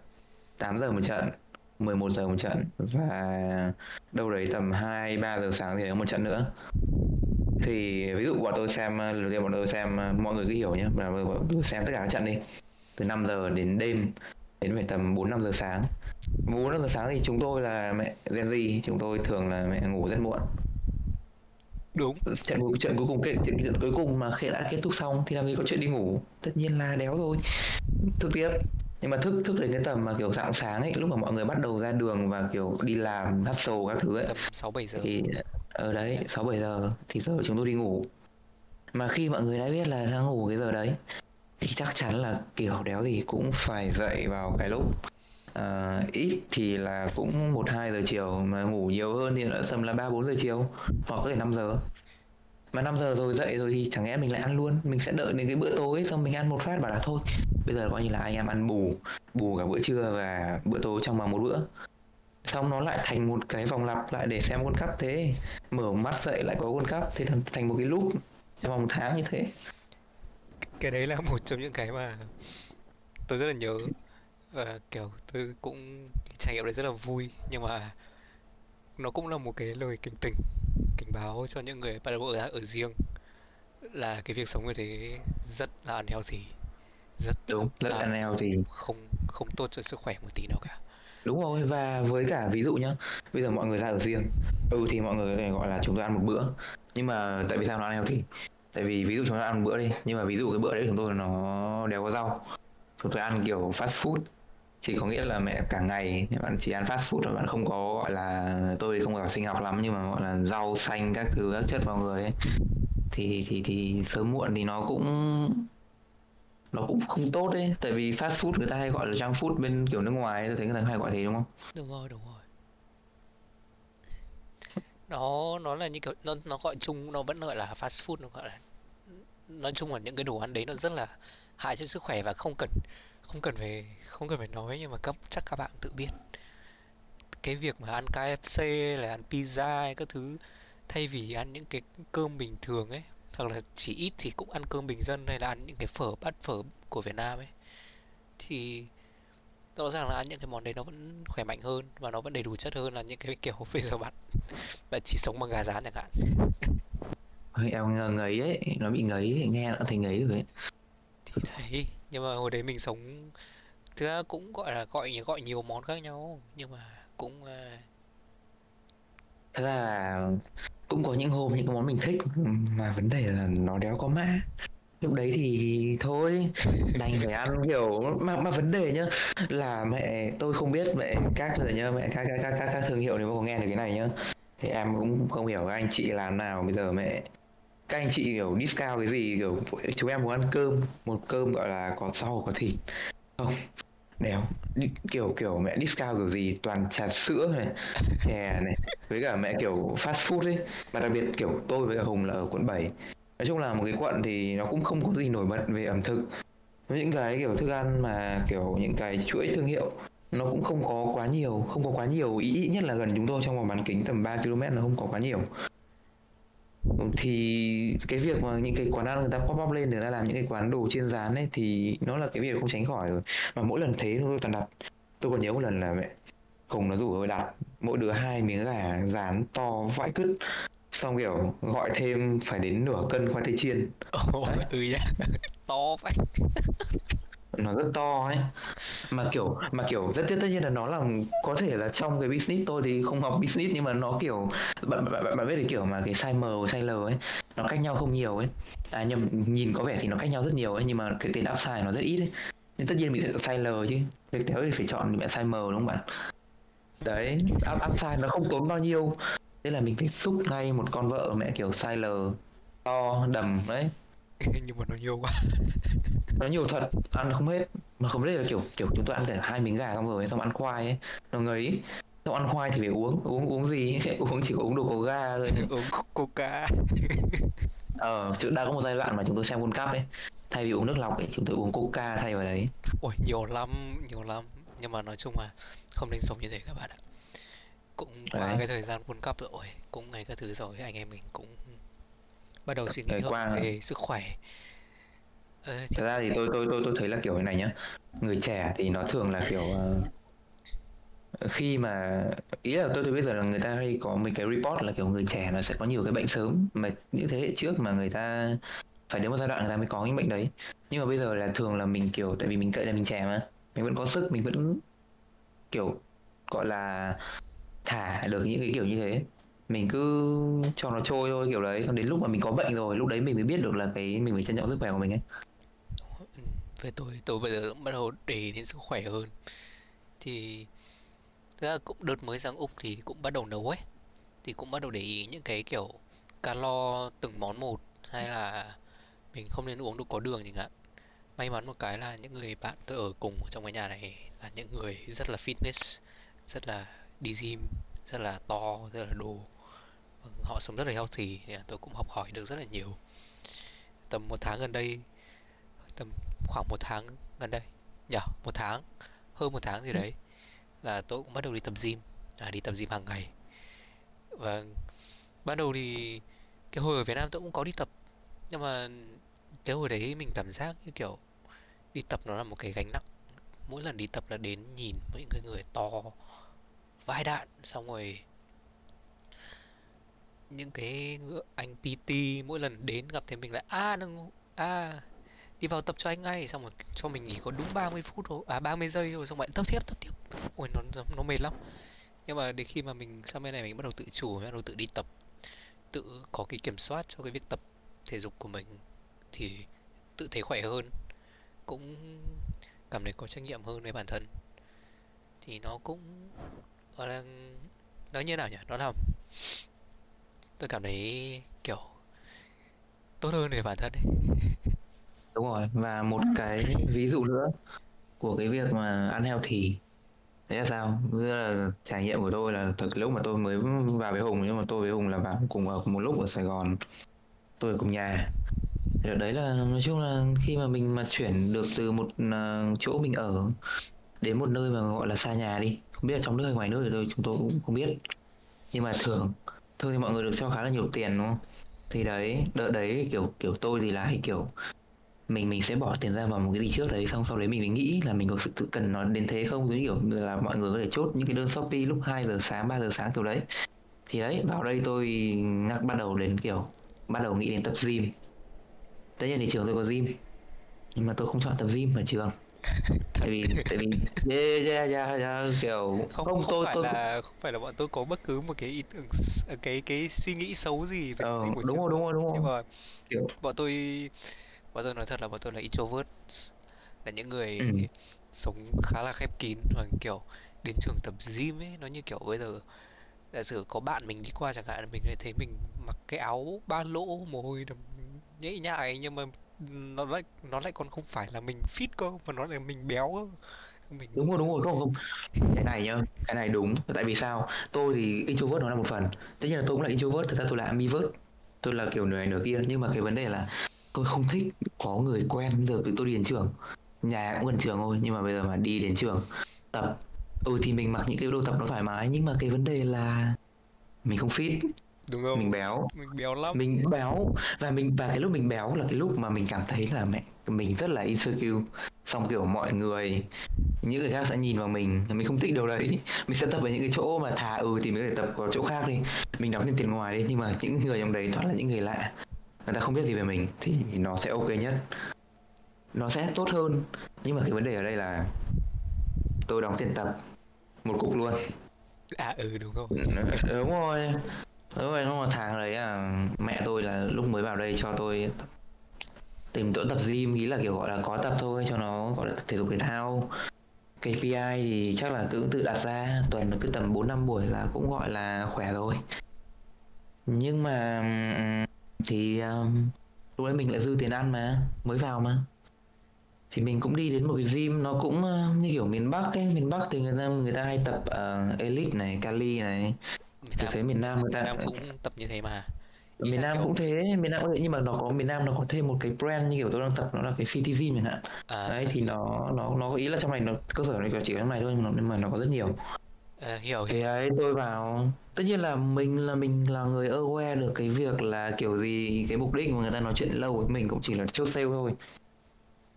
Speaker 2: 8 giờ một trận 11 giờ một trận và đâu đấy tầm 2 3 giờ sáng thì có một trận nữa thì ví dụ bọn tôi xem lần đầu tiên bọn tôi xem mọi người cứ hiểu nhé là bọn tôi xem tất cả các trận đi. Từ 5 giờ đến đêm đến phải tầm 4 5 giờ sáng. 4 5 giờ sáng thì chúng tôi là mẹ Gen Z chúng tôi thường là mẹ ngủ rất muộn.
Speaker 1: Đúng.
Speaker 2: Trận cuối trận cuối cùng kết trận, trận cuối cùng mà khi đã kết thúc xong thì làm gì có chuyện đi ngủ. Tất nhiên là đéo rồi. Thức tiếp nhưng mà thức thức đến cái tầm mà kiểu dạng sáng ấy lúc mà mọi người bắt đầu ra đường và kiểu đi làm hustle các thứ ấy
Speaker 1: tầm 6 7 giờ.
Speaker 2: thì ở đấy 6 7 giờ thì giờ chúng tôi đi ngủ. Mà khi mọi người đã biết là đang ngủ cái giờ đấy thì chắc chắn là kiểu đéo gì cũng phải dậy vào cái lúc Ờ, ít thì là cũng một hai giờ chiều mà ngủ nhiều hơn thì đã tầm là ba bốn giờ chiều hoặc có thể 5 giờ mà 5 giờ rồi dậy rồi thì chẳng lẽ mình lại ăn luôn? Mình sẽ đợi đến cái bữa tối xong mình ăn một phát bảo là thôi, bây giờ coi như là anh em ăn bù bù cả bữa trưa và bữa tối trong vòng một bữa. Xong nó lại thành một cái vòng lặp lại để xem World Cup thế. Mở mắt dậy lại có World Cup, thế là thành một cái loop trong vòng một tháng như thế.
Speaker 1: Cái đấy là một trong những cái mà tôi rất là nhớ. Và kiểu tôi cũng trải nghiệm đấy rất là vui. Nhưng mà nó cũng là một cái lời cảnh tỉnh cảnh báo cho những người bắt đầu ở ở riêng là cái việc sống như thế rất là unhealthy rất
Speaker 2: đúng rất
Speaker 1: là
Speaker 2: ăn thì
Speaker 1: không không tốt cho sức khỏe một tí nào cả.
Speaker 2: Đúng rồi và với cả ví dụ nhá bây giờ mọi người ra ở riêng ừ thì mọi người có thể gọi là chúng tôi ăn một bữa nhưng mà tại vì sao nó ăn thì? Tại vì ví dụ chúng tôi ăn một bữa đi nhưng mà ví dụ cái bữa đấy chúng tôi nó đéo có rau chúng tôi ăn kiểu fast food chỉ có nghĩa là mẹ cả ngày bạn chỉ ăn fast food và bạn không có, gọi là, tôi không phải sinh học lắm nhưng mà, gọi là, rau xanh các thứ, các chất vào người ấy. Thì thì thì sớm muộn thì nó cũng nó cũng không tốt đấy tại vì fast food người ta hay gọi là junk food bên kiểu nước ngoài tôi thấy người ta hay gọi thế, đúng không?
Speaker 1: Đúng rồi đúng rồi. Nó nó là như kiểu, nó nó gọi chung, nó vẫn gọi là fast food, nó gọi là, nói chung là những cái đồ ăn đấy nó rất là hại cho sức khỏe và không cần không cần phải không cần phải nói nhưng mà các chắc các bạn tự biết. Cái việc mà ăn KFC là ăn pizza hay các thứ thay vì ăn những cái cơm bình thường ấy hoặc là chỉ ít thì cũng ăn cơm bình dân hay là ăn những cái phở bát phở của Việt Nam ấy thì rõ ràng là ăn những cái món đấy nó vẫn khỏe mạnh hơn và nó vẫn đầy đủ chất hơn là những cái kiểu bây giờ bạn bạn chỉ sống bằng gà rán chẳng hạn.
Speaker 2: Em ngấy ấy nó bị ngấy ấy, nghe nó thấy ngấy rồi ấy.
Speaker 1: thì đấy nhưng mà hồi đấy mình sống thứ ra cũng gọi là gọi gọi nhiều món khác nhau. Nhưng mà cũng uh...
Speaker 2: thật ra là cũng có những hôm những cái món mình thích mà vấn đề là nó đéo có mã. Lúc đấy thì thôi đành phải ăn kiểu mà mà vấn đề nhá là mẹ tôi không biết mẹ các rồi nhá mẹ các các các các, các thương hiệu nếu mà có nghe được cái này nhá. Thì em cũng không hiểu các anh chị làm nào bây giờ mẹ các anh chị kiểu discount cái gì kiểu chúng em muốn ăn cơm một cơm gọi là có rau có thịt. Không đéo. Kiểu kiểu mẹ discount kiểu gì toàn trà sữa này chè này với cả mẹ kiểu fast food ấy. Mà đặc biệt kiểu tôi với cả Hùng là ở quận 7 nói chung là một cái quận thì nó cũng không có gì nổi bật về ẩm thực. Với những cái kiểu thức ăn mà kiểu những cái chuỗi thương hiệu nó cũng không có quá nhiều không có quá nhiều ý, ý nhất là gần chúng tôi trong vòng bán kính tầm 3 km nó không có quá nhiều thì cái việc mà những cái quán ăn người ta pop up lên để ra làm những cái quán đồ chiên rán ấy, thì nó là cái việc không tránh khỏi rồi. Mà mỗi lần thế tôi toàn đặt. Tôi còn nhớ một lần là mẹ cùng nó rủ tôi đặt mỗi đứa hai miếng gà rán to vãi cứt. Xong kiểu gọi thêm phải đến nửa cân khoai tây chiên.
Speaker 1: Ừ nhá. To vậy
Speaker 2: nó rất to ấy. Mà kiểu mà kiểu rất tất nhiên là nó là có thể là trong cái business tôi thì không học business nhưng mà nó kiểu bạn bạn, bạn, biết cái kiểu mà cái size M size L ấy nó cách nhau không nhiều ấy. À nhầm nhìn có vẻ thì nó cách nhau rất nhiều ấy nhưng mà cái tiền upside nó rất ít ấy. Nên tất nhiên mình sẽ chọn size L chứ. Việc nếu thì phải chọn mẹ size M đúng không bạn? Đấy up, upside nó không tốn bao nhiêu. Thế là mình phải xúc ngay một con vợ mẹ kiểu size L to đầm đấy
Speaker 1: nhưng mà nó nhiều quá.
Speaker 2: Nó nhiều thật ăn không hết. Mà không biết là kiểu kiểu chúng tôi ăn cả hai miếng gà xong rồi xong ăn khoai ấy. Nó ngấy. Xong ăn khoai thì phải uống uống uống gì? Uống chỉ có uống đồ có ga thôi.
Speaker 1: Uống coca.
Speaker 2: Ờ chứ đã có một giai đoạn mà chúng tôi xem World Cup ấy. Thay vì uống nước lọc ấy chúng tôi uống coca thay vào đấy.
Speaker 1: Ôi nhiều lắm nhiều lắm. Nhưng mà nói chung là không nên sống như thế các bạn ạ. Cũng qua
Speaker 2: đấy.
Speaker 1: cái thời gian World Cup rồi cũng ngày các thứ rồi. Anh em mình cũng bắt đầu suy nghĩ hơn
Speaker 2: qua.
Speaker 1: về sức khỏe. Ờ, thì
Speaker 2: thật ra thì tôi tôi tôi tôi thấy là kiểu này nhá người trẻ thì nó thường là kiểu ờ, khi mà ý là tôi thấy bây giờ là người ta hay có mấy cái report là kiểu người trẻ nó sẽ có nhiều cái bệnh sớm mà những thế hệ trước mà người ta phải đến một giai đoạn người ta mới có những bệnh đấy. Nhưng mà bây giờ là thường là mình kiểu tại vì mình cậy là mình trẻ mà mình vẫn có sức mình vẫn kiểu gọi là thả được những cái kiểu như thế mình cứ cho nó trôi thôi kiểu đấy. Xong đến lúc mà mình có bệnh rồi lúc đấy mình mới biết được là cái mình phải trân trọng sức khỏe của mình ấy.
Speaker 1: Ừ, về tôi tôi bây giờ cũng bắt đầu để ý đến sức khỏe hơn. Thì thực ra cũng đợt mới sang Úc thì cũng bắt đầu nấu ấy. Thì cũng bắt đầu để ý những cái kiểu calo từng món một hay là mình không nên uống đồ có đường chẳng hạn. May mắn một cái là những người bạn tôi ở cùng trong cái nhà này là những người rất là fitness rất là đi gym rất là to rất là đồ họ sống rất là healthy nên là tôi cũng học hỏi được rất là nhiều. Tầm một tháng gần đây tầm khoảng một tháng gần đây nhở một tháng hơn một tháng gì đấy là tôi cũng bắt đầu đi tập gym à, đi tập gym hàng ngày. Và ban đầu thì cái hồi ở Việt Nam tôi cũng có đi tập nhưng mà cái hồi đấy mình cảm giác như kiểu đi tập nó là một cái gánh nặng. Mỗi lần đi tập là đến nhìn những cái người to vãi đạn xong rồi những cái anh PT mỗi lần đến gặp thì mình lại, a, đừng a, đi vào tập cho anh ngay. Xong rồi cho mình nghỉ có đúng 30 phút thôi à 30 giây rồi xong lại tập tiếp tập tiếp. Ôi, nó nó mệt lắm. Nhưng mà đến khi mà mình sang bên này mình bắt đầu tự chủ, bắt đầu tự đi tập, tự có cái kiểm soát cho cái việc tập thể dục của mình thì tự thấy khỏe hơn, cũng cảm thấy có trách nhiệm hơn với bản thân. Thì nó cũng nó là như nào nhỉ? Nó làm tôi cảm thấy, kiểu, tốt hơn về bản thân ấy.
Speaker 2: Đúng rồi, và một cái ví dụ nữa của cái việc mà ăn healthy. Đấy là sao? Tức là trải nghiệm của tôi là từ lúc mà tôi mới vào với Hùng, nhưng mà tôi với Hùng là vào cùng ở một lúc ở Sài Gòn. Tôi ở cùng nhà. Thì đấy là, nói chung là khi mà mình mà chuyển được từ một ờ, chỗ mình ở đến một nơi mà gọi là xa nhà đi. Không biết là trong nước hay ngoài nước thì tôi, chúng tôi cũng không biết. Nhưng mà thường thường thì mọi người được cho khá là nhiều tiền, đúng không? Thì đấy, đợt đấy kiểu kiểu tôi thì lại kiểu mình mình sẽ bỏ tiền ra vào một cái gì trước đấy, xong sau đấy mình mới nghĩ là mình có sự tự cần nó đến thế không? Giống như kiểu là mọi người có thể chốt những cái đơn Shopee lúc 2 giờ sáng 3 giờ sáng kiểu đấy. Thì đấy, vào đây tôi ngắc bắt đầu đến kiểu, bắt đầu nghĩ đến tập gym. Tất nhiên thì trường tôi có gym, nhưng mà tôi không chọn tập gym ở trường. tại vì tại vì yeah, yeah, yeah, yeah, kiểu
Speaker 1: không
Speaker 2: không
Speaker 1: không
Speaker 2: tôi
Speaker 1: phải
Speaker 2: tôi
Speaker 1: là không phải là bọn tôi có bất cứ một cái ý tưởng s- cái cái suy nghĩ xấu gì về
Speaker 2: ờ
Speaker 1: gym của
Speaker 2: đúng rồi đúng rồi đúng
Speaker 1: nhưng
Speaker 2: rồi.
Speaker 1: mà
Speaker 2: kiểu
Speaker 1: bọn tôi bọn tôi nói thật là bọn tôi là introvert là những người
Speaker 2: ừ.
Speaker 1: sống khá là khép kín và kiểu đến trường tập gym ấy nó như kiểu bây giờ giả sử có bạn mình đi qua chẳng hạn mình lại thấy mình mặc cái áo ba lỗ mồ hôi nhễ nhại nhưng mà nó lại nó lại còn không phải là mình fit cơ, mà nó là mình béo cơ. Mình
Speaker 2: đúng rồi đúng rồi. Không không. Cái này nhá, cái này đúng. Tại vì sao? Tôi thì introvert nó là một phần. Tất nhiên là tôi cũng là introvert thực ra tôi là ambivert. Tôi là kiểu nửa này nửa kia. Nhưng mà cái vấn đề là tôi không thích có người quen. Giờ tôi đi đến trường. Nhà cũng gần trường thôi, nhưng mà bây giờ mà đi đến trường tập ừ thì mình mặc những cái đồ tập nó thoải mái. Nhưng mà cái vấn đề là mình không fit
Speaker 1: đúng không?
Speaker 2: Mình béo.
Speaker 1: Mình béo lắm.
Speaker 2: Mình béo. Và mình và cái lúc mình béo là cái lúc mà mình cảm thấy là mẹ mình rất là insecure. Xong kiểu mọi người những người khác sẽ nhìn vào mình mình không thích điều đấy. Mình sẽ tập ở những cái chỗ mà thà ừ thì mình có thể tập ở chỗ khác đi. Mình đóng tiền tiền ngoài đi nhưng mà những người trong đấy toàn là những người lạ. Người ta không biết gì về mình thì nó sẽ ok nhất. Nó sẽ tốt hơn. Nhưng mà cái vấn đề ở đây là tôi đóng tiền tập một cục luôn.
Speaker 1: À ừ đúng không?
Speaker 2: Đúng rồi đúng rồi nó một tháng đấy à mẹ tôi là lúc mới vào đây cho tôi tập- tìm chỗ tập gym nghĩ là kiểu gọi là có tập thôi cho nó gọi là tập thể dục thể thao. KPI thì chắc là cứ tự đặt ra tuần cứ tầm 4 năm buổi là cũng gọi là khỏe rồi. Nhưng mà thì um, lúc đấy mình lại dư tiền ăn mà mới vào mà. Thì mình cũng đi đến một cái gym nó cũng ờ, như kiểu miền Bắc ấy. Miền Bắc thì người ta người ta hay tập ờ, Elite này Cali này
Speaker 1: miền
Speaker 2: tôi
Speaker 1: Nam
Speaker 2: thấy miền Nam người
Speaker 1: miền
Speaker 2: ta
Speaker 1: Nam cũng tập như thế mà. Ý
Speaker 2: miền
Speaker 1: là
Speaker 2: Nam
Speaker 1: kiểu-
Speaker 2: cũng thế miền Nam cũng thế nhưng mà nó có miền Nam nó có thêm một cái brand như kiểu tôi đang tập nó là cái Gym chẳng hạn.
Speaker 1: À,
Speaker 2: đấy thì nó nó nó có ý là trong này nó cơ sở này chỉ có trong này thôi nhưng mà, nhưng mà nó có rất nhiều.
Speaker 1: À, hiểu hiểu.
Speaker 2: Ấy tôi vào tất nhiên là mình là mình là người aware được cái việc là kiểu gì cái mục đích mà người ta nói chuyện lâu với mình cũng chỉ là chốt sale thôi.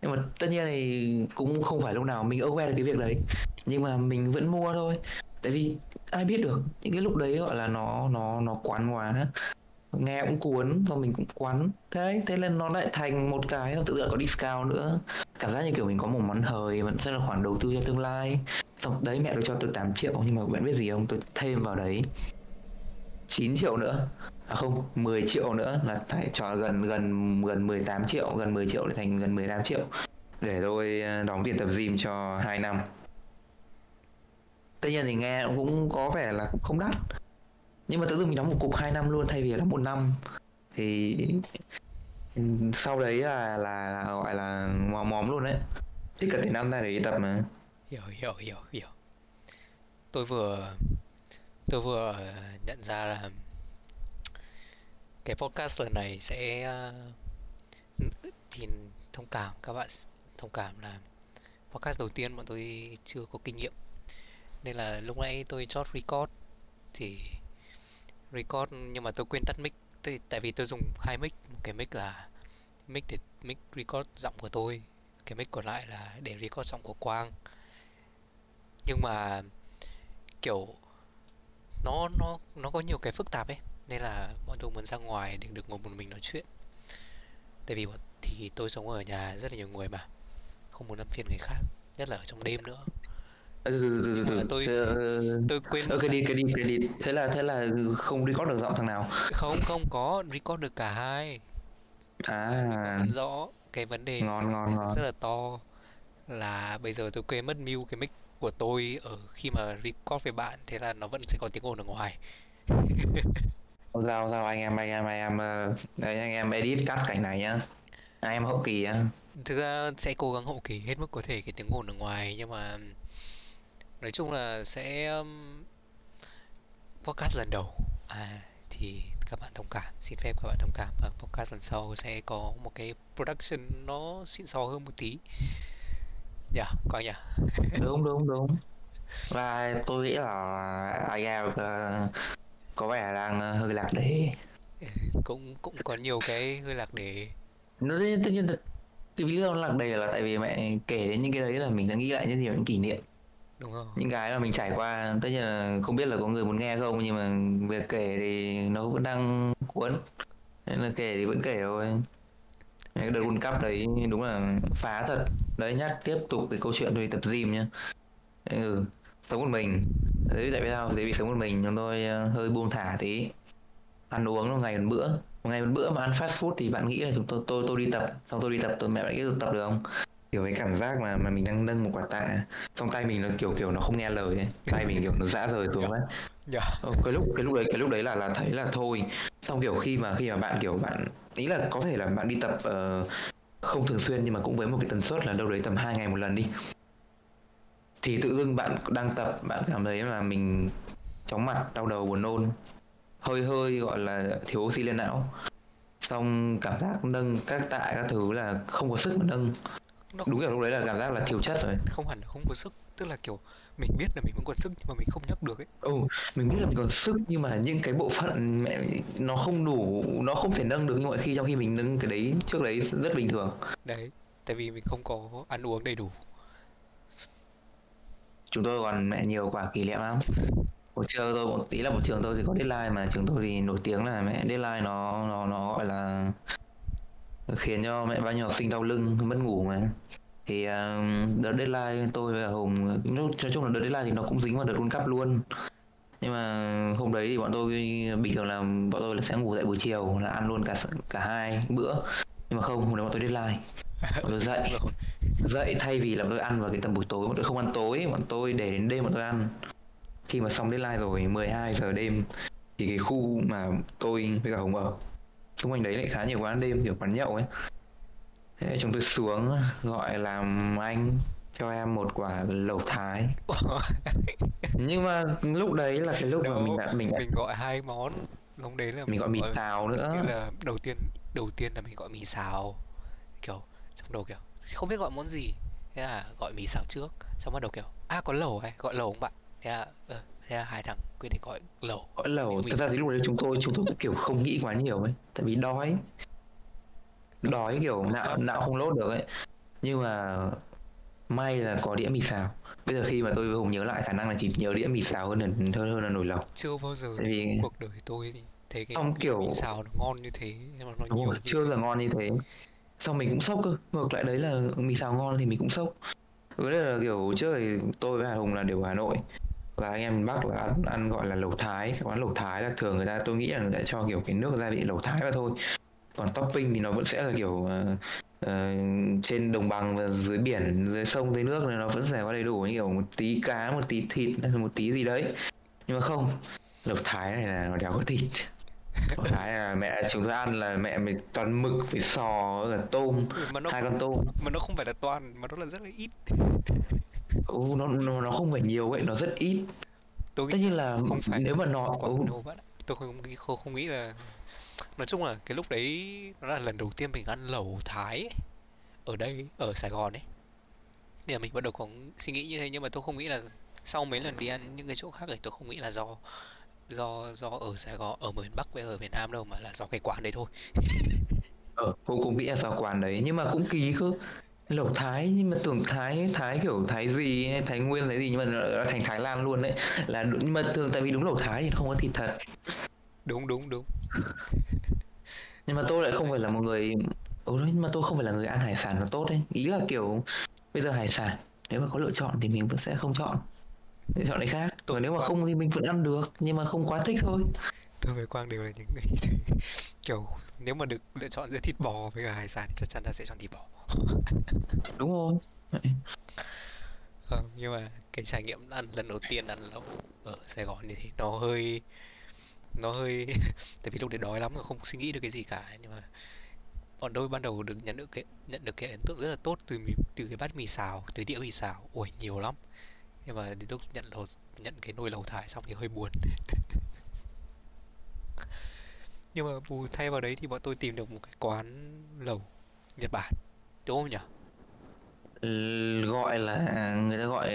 Speaker 2: Nhưng mà tất nhiên thì cũng không phải lúc nào mình aware được cái việc đấy nhưng mà mình vẫn mua thôi tại vì ai biết được, những cái lúc đấy gọi là nó nó nó quán quá. Á. nghe cũng cuốn rồi mình cũng quán. Thế thế nên nó lại thành một cái tự dưng có discount nữa. Cảm giác như kiểu mình có một món hời vẫn sẽ là khoản đầu tư cho tương lai. Xong đấy, mẹ tôi cho tôi 8 triệu, nhưng mà bạn biết gì không? Tôi thêm vào đấy 9 triệu nữa. À không 10 triệu nữa là phải cho gần gần gần 18 triệu, gần 10 triệu để thành gần 18 triệu. Để tôi ờ, đóng tiền tập gym cho 2 năm tất nhiên thì nghe cũng có vẻ là không đắt. Nhưng mà tự dưng mình đóng một cục 2 năm luôn thay vì là một năm. Thì sau đấy là là, là gọi là mò móm luôn đấy. Thích cả tiền ăn ra để đi tập mà.
Speaker 1: Hiểu hiểu hiểu hiểu. Tôi vừa tôi vừa nhận ra là cái podcast lần này sẽ ờ, thì thông cảm các bạn thông cảm là podcast đầu tiên bọn tôi chưa có kinh nghiệm nên là lúc nãy tôi chót record thì record, nhưng mà tôi quên tắt mic. Tôi- tại vì tôi dùng hai mic một cái mic là mic để, mic record giọng của tôi, cái mic còn lại là để record giọng của Quang. Nhưng mà kiểu nó nó nó có nhiều cái phức tạp ấy, nên là bọn tôi muốn ra ngoài để được ngồi một mình nói chuyện. Tại vì thì tôi sống ở nhà rất là nhiều người mà, không muốn làm phiền người khác, nhất là ở trong đêm nữa
Speaker 2: từ từ từ
Speaker 1: Nhưng
Speaker 2: từ
Speaker 1: mà
Speaker 2: từ
Speaker 1: tôi-
Speaker 2: ờ,
Speaker 1: tôi quên
Speaker 2: ờ, cái đi cái đi cái đi. Thế là thế là không record được giọng thằng nào?
Speaker 1: Không không có record được cả hai.
Speaker 2: À.
Speaker 1: Rõ cái vấn đề
Speaker 2: ngon ngon ngon.
Speaker 1: rất là to. Là bây giờ tôi quên mất mute cái mic của tôi ở khi mà record với bạn thế là nó vẫn sẽ có tiếng ồn ở ngoài.
Speaker 2: Giao giao anh em anh em anh em ờ, anh em edit cắt cảnh này nhá. Anh em hậu kỳ á
Speaker 1: thực ra sẽ cố gắng hậu kỳ hết mức có thể cái tiếng ồn ở ngoài nhưng mà nói chung là sẽ um, podcast lần đầu. À thì các bạn thông cảm. Xin phép các bạn thông cảm. Và podcast lần sau sẽ có một cái production nó xịn sò hơn một tí. Dạ coi nhỉ
Speaker 2: đúng đúng đúng. Và tôi nghĩ là em ờ, có vẻ đang ờ, hơi lạc đề
Speaker 1: cũng cũng có nhiều cái hơi lạc để
Speaker 2: nó tất nhiên cái lý do lạc đề là tại vì mẹ kể đến những cái đấy là mình đã nghĩ lại rất nhiều những kỷ niệm
Speaker 1: đúng không
Speaker 2: những cái mà mình trải qua tất nhiên là không biết là có người muốn nghe không nhưng mà việc kể thì nó vẫn đang cuốn. Nên là kể thì vẫn kể thôi. Cái đợt World Cup đấy đúng là phá thật. Đấy nhắc tiếp tục cái câu chuyện về tập gym nhá. Ừ, sống một mình. Đấy tại vì sao? Tại vì sống một mình chúng tôi ờ, hơi buông thả tí. Ăn uống nó ngày một bữa. Một ngày một bữa mà ăn fast food thì bạn nghĩ là chúng tôi tôi tôi đi tập. Xong tôi đi tập tôi mẹ bạn nghĩ tôi tập được không? Kiểu cái cảm giác mà mà mình đang nâng một quả tạ. Trong tay mình nó kiểu kiểu nó không nghe lời ấy. tay mình kiểu nó rã rời xuống ấy.
Speaker 1: Dạ.
Speaker 2: Ờ, cái lúc cái lúc đấy cái lúc đấy là là thấy là thôi. Xong kiểu khi mà khi mà bạn kiểu bạn ý là có thể là bạn đi tập ờ, không thường xuyên nhưng mà cũng với một cái tần suất là đâu đấy tầm hai ngày một lần đi. Thì tự dưng bạn đang tập bạn cảm thấy là mình chóng mặt đau đầu buồn nôn. Hơi hơi gọi là thiếu oxy lên não. Xong cảm giác nâng các tạ các thứ là không có sức mà nâng
Speaker 1: nó
Speaker 2: đúng kiểu lúc đấy là cảm giác là thiếu chất rồi.
Speaker 1: không hẳn là không có sức. Tức là kiểu mình biết là mình vẫn còn sức nhưng mà mình không nhấc được ấy.
Speaker 2: Ừ mình biết là mình còn sức nhưng mà những cái bộ phận mẹ nó không đủ nó không thể nâng được như mọi khi trong khi mình nâng cái đấy trước đấy rất bình thường.
Speaker 1: Đấy tại vì mình không có ăn uống đầy đủ.
Speaker 2: Chúng tôi còn mẹ nhiều quả kỷ niệm lắm. Hồi xưa tôi một tí là một trường tôi thì có deadline mà trường tôi thì nổi tiếng là mẹ deadline nó nó nó gọi là khiến cho mẹ bao nhiêu học sinh đau lưng mất ngủ mà. Thì uh, đợt deadline tôi và hùng nói chung là đợt deadline thì nó cũng dính vào đợt world cup luôn. Nhưng mà hôm đấy thì bọn tôi bình thường là bọn tôi là sẽ ngủ dậy buổi chiều là ăn luôn cả cả hai bữa. Nhưng mà không hôm đấy bọn tôi deadline. Bọn tôi dậy. Dậy thay vì là bọn tôi ăn vào cái tầm buổi tối bọn tôi không ăn tối bọn tôi để đến đêm bọn tôi ăn. Khi mà xong deadline rồi 12 giờ đêm thì cái khu mà tôi với cả hùng ở xung quanh đấy lại khá nhiều quán đêm kiểu quán nhậu ấy. Thế chúng tôi xuống gọi làm anh cho em một quả lẩu thái. Nhưng mà lúc đấy là cái lúc mà
Speaker 1: Đâu,
Speaker 2: mình đã mình đã
Speaker 1: mình gọi hai món lúc đấy là
Speaker 2: mình gọi mì xào nữa.
Speaker 1: tức là đầu tiên đầu tiên là mình gọi mì xào. Kiểu xong đầu kiểu không biết gọi món gì. Thế là gọi mì xào trước xong bắt đầu kiểu à có lẩu này gọi lẩu không bạn? Thế là ờ, thế là hai thằng quyết định gọi lẩu
Speaker 2: gọi lẩu thật ra thì lúc đấy chúng tôi chúng tôi cũng kiểu không nghĩ quá nhiều ấy. Tại vì đói. Đói kiểu não não không lốt được ấy. Nhưng mà may là có đĩa mì xào. Bây giờ khi mà tôi với hùng nhớ lại khả năng là chỉ nhớ đĩa mì xào hơn là hơn hơn là nồi lẩu.
Speaker 1: Chưa bao giờ
Speaker 2: Tại vì-
Speaker 1: cuộc đời tôi thì thấy cái mì-
Speaker 2: kiểu-
Speaker 1: mì xào nó ngon như thế nhưng mà nó
Speaker 2: đúng
Speaker 1: nhiều
Speaker 2: rồi chưa là ngon như thế. Xong mình cũng sốc cơ. Ngược lại đấy là mì xào ngon thì mình cũng sốc. Với lại là kiểu trước thì tôi với Hà Hùng là đều ở Hà Nội và anh em miền Bắc là ăn, ăn gọi là lẩu Thái. Cái quán lẩu Thái là thường người ta tôi nghĩ là người ta cho kiểu cái nước gia vị lẩu Thái vào thôi. Còn topping thì nó vẫn sẽ là kiểu ờ, ờ, trên đồng bằng và dưới biển dưới sông dưới nước này nó vẫn sẽ có đầy đủ như kiểu một tí cá một tí thịt là một tí gì đấy. Nhưng mà không lẩu Thái này là nó đéo có thịt. Lẩu Thái là mẹ chúng tôi ăn là mẹ mình toàn mực với sò với cả tôm
Speaker 1: mà nó
Speaker 2: hai con tôm.
Speaker 1: mà nó không phải là toàn mà nó là rất là ít
Speaker 2: ừ, nó, nó nó không phải nhiều ấy nó rất ít.
Speaker 1: Tôi
Speaker 2: tất nhiên là
Speaker 1: không phải
Speaker 2: nếu mà nó ừ,
Speaker 1: tôi không nghĩ không, không nghĩ là nói chung là cái lúc đấy nó là lần đầu tiên mình ăn lẩu thái ấy. ở đây ở Sài Gòn ấy. Nên là mình bắt đầu có suy nghĩ như thế nhưng mà tôi không nghĩ là sau mấy lần đi ăn những cái chỗ khác thì tôi không nghĩ là do do do ở Sài Gòn ở miền Bắc với ở miền Nam đâu mà là do cái quán đấy thôi.
Speaker 2: Ờ, cũng cũng nghĩ là do quán đấy nhưng mà cũng kỳ cơ lẩu Thái nhưng mà tưởng Thái Thái kiểu Thái gì Thái Nguyên Thái gì nhưng mà nó thành Thái Lan luôn đấy là đúng- nhưng mà thường tại vì đúng lẩu Thái thì không có thịt thật.
Speaker 1: Đúng đúng đúng.
Speaker 2: Nhưng mà tôi lại không phải là một người ừ đấy, nhưng mà tôi không phải là người ăn hải sản nó tốt đấy ý là kiểu bây giờ hải sản nếu mà có lựa chọn thì mình vẫn sẽ không chọn. Lựa chọn cái khác. Còn nếu mà không thì mình vẫn ăn được nhưng mà không quá thích thôi
Speaker 1: tôi với Quang đều là những người như thế kiểu nếu mà được lựa chọn giữa thịt bò với cả hải sản thì chắc chắn là sẽ chọn thịt bò.
Speaker 2: Đúng rồi. Vậy.
Speaker 1: Không, nhưng mà cái trải nghiệm ăn lần đầu tiên ăn lẩu ở Sài Gòn thì nó hơi nó hơi tại vì lúc đấy đói lắm rồi không suy nghĩ được cái gì cả nhưng mà bọn tôi ban đầu được nhận được cái nhận được cái ấn tượng rất là tốt từ từ cái bát mì xào từ đĩa mì xào. Ui nhiều lắm. Nhưng mà đến lúc nhận lẩu nhận cái nồi lẩu thải xong thì hơi buồn nhưng mà bù thay vào đấy thì bọn tôi tìm được một cái quán lẩu Nhật Bản đúng không nhỉ?
Speaker 2: Ừ, gọi là người ta gọi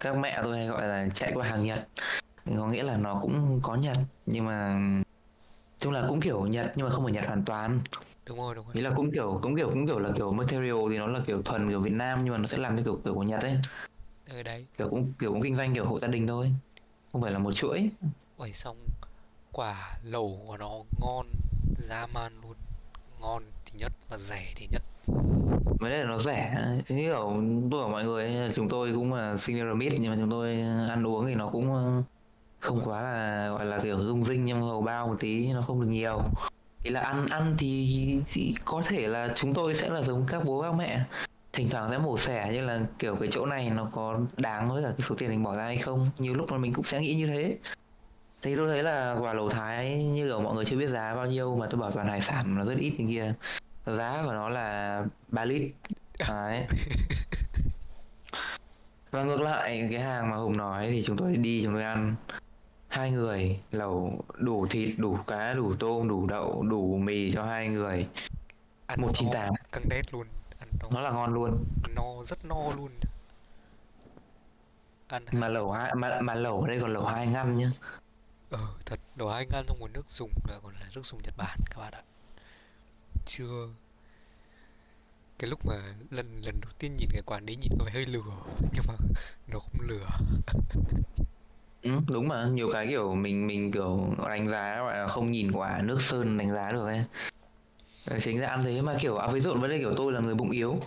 Speaker 2: các mẹ tôi hay gọi là chạy qua hàng Nhật. Có nghĩa là nó cũng có Nhật nhưng mà chung là cũng kiểu Nhật nhưng mà không phải Nhật hoàn toàn.
Speaker 1: Đúng rồi đúng rồi.
Speaker 2: Nghĩa là cũng kiểu cũng kiểu cũng kiểu là kiểu material thì nó là kiểu thuần kiểu Việt Nam nhưng mà nó sẽ làm theo kiểu kiểu của Nhật ấy.
Speaker 1: Ở đấy.
Speaker 2: Kiểu cũng kiểu cũng kinh doanh kiểu hộ gia đình thôi không phải là một chuỗi.
Speaker 1: Ui xong quả lẩu của nó ngon dã man luôn. Ngon thì nhất và rẻ thì nhất.
Speaker 2: Mấy đề là nó rẻ. Như kiểu tôi bảo mọi người chúng tôi cũng là senior mid nhưng mà chúng tôi ăn uống thì nó cũng ờ, không quá là gọi là kiểu rung rinh nhưng hầu bao một tí nó không được nhiều. Thì là ăn ăn thì, thì có thể là chúng tôi sẽ là giống các bố các mẹ. Thỉnh thoảng sẽ mổ xẻ như là kiểu cái chỗ này nó có đáng với cả cái số tiền mình bỏ ra hay không. Nhiều lúc mà mình cũng sẽ nghĩ như thế thì tôi thấy là quả lẩu thái như kiểu mọi người chưa biết giá bao nhiêu mà tôi bảo toàn hải sản nó rất ít như kia. Giá của nó là 3 lít. Đấy. Và ngược lại cái hàng mà hùng nói thì chúng tôi đi chúng tôi ăn. Hai người lẩu đủ thịt đủ cá đủ tôm đủ đậu đủ mì cho hai người.
Speaker 1: Ăn
Speaker 2: một chín
Speaker 1: no
Speaker 2: tám.
Speaker 1: căng đét luôn ăn no.
Speaker 2: Nó là ngon luôn.
Speaker 1: No rất no luôn. Ăn
Speaker 2: mà lẩu hai mà, mà lẩu ở đây còn lẩu hai ngăn nhá
Speaker 1: ờ thật đồ anh ăn trong nguồn nước dùng là còn là nước dùng Nhật Bản các bạn ạ. Chưa. Cái lúc mà lần lần đầu tiên nhìn cái quán đấy nhìn có vẻ hơi lừa nhưng mà nó không lừa.
Speaker 2: Ừ, đúng mà nhiều cái kiểu mình mình kiểu đánh giá là không nhìn quả nước sơn đánh giá được ấy. Ờ, chính ra ăn thế mà kiểu à, ví dụ vấn đề kiểu tôi là người bụng yếu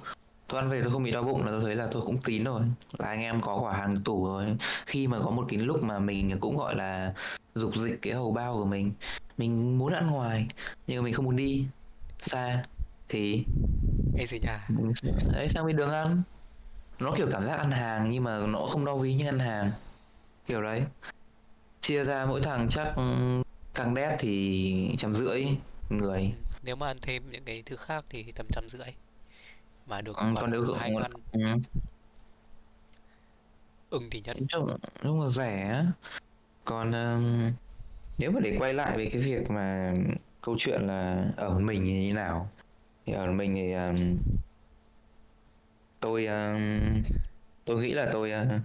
Speaker 2: tôi ăn về tôi không bị đau bụng là tôi thấy là tôi cũng tín rồi. Là anh em có quả hàng tủ rồi. Khi mà có một cái lúc mà mình cũng gọi là dục dịch cái hầu bao của mình mình muốn ăn ngoài nhưng mà mình không muốn đi xa thì
Speaker 1: ngay dưới nhà.
Speaker 2: ấy sang bên đường ăn. Nó kiểu cảm giác ăn hàng nhưng mà nó không đau ví như ăn hàng. Kiểu đấy. Chia ra mỗi thằng chắc ừ, càng đét thì trăm rưỡi người.
Speaker 1: Nếu mà ăn thêm những cái thứ khác thì tầm trăm rưỡi mà được
Speaker 2: Ừ, còn nếu
Speaker 1: hai
Speaker 2: ừ.
Speaker 1: ưng thì nhất.
Speaker 2: Chung là rẻ còn um, nếu mà để quay lại về cái việc mà câu chuyện là ở mình thì như thế nào? Thì ở mình thì um, tôi um, tôi nghĩ là tôi uh,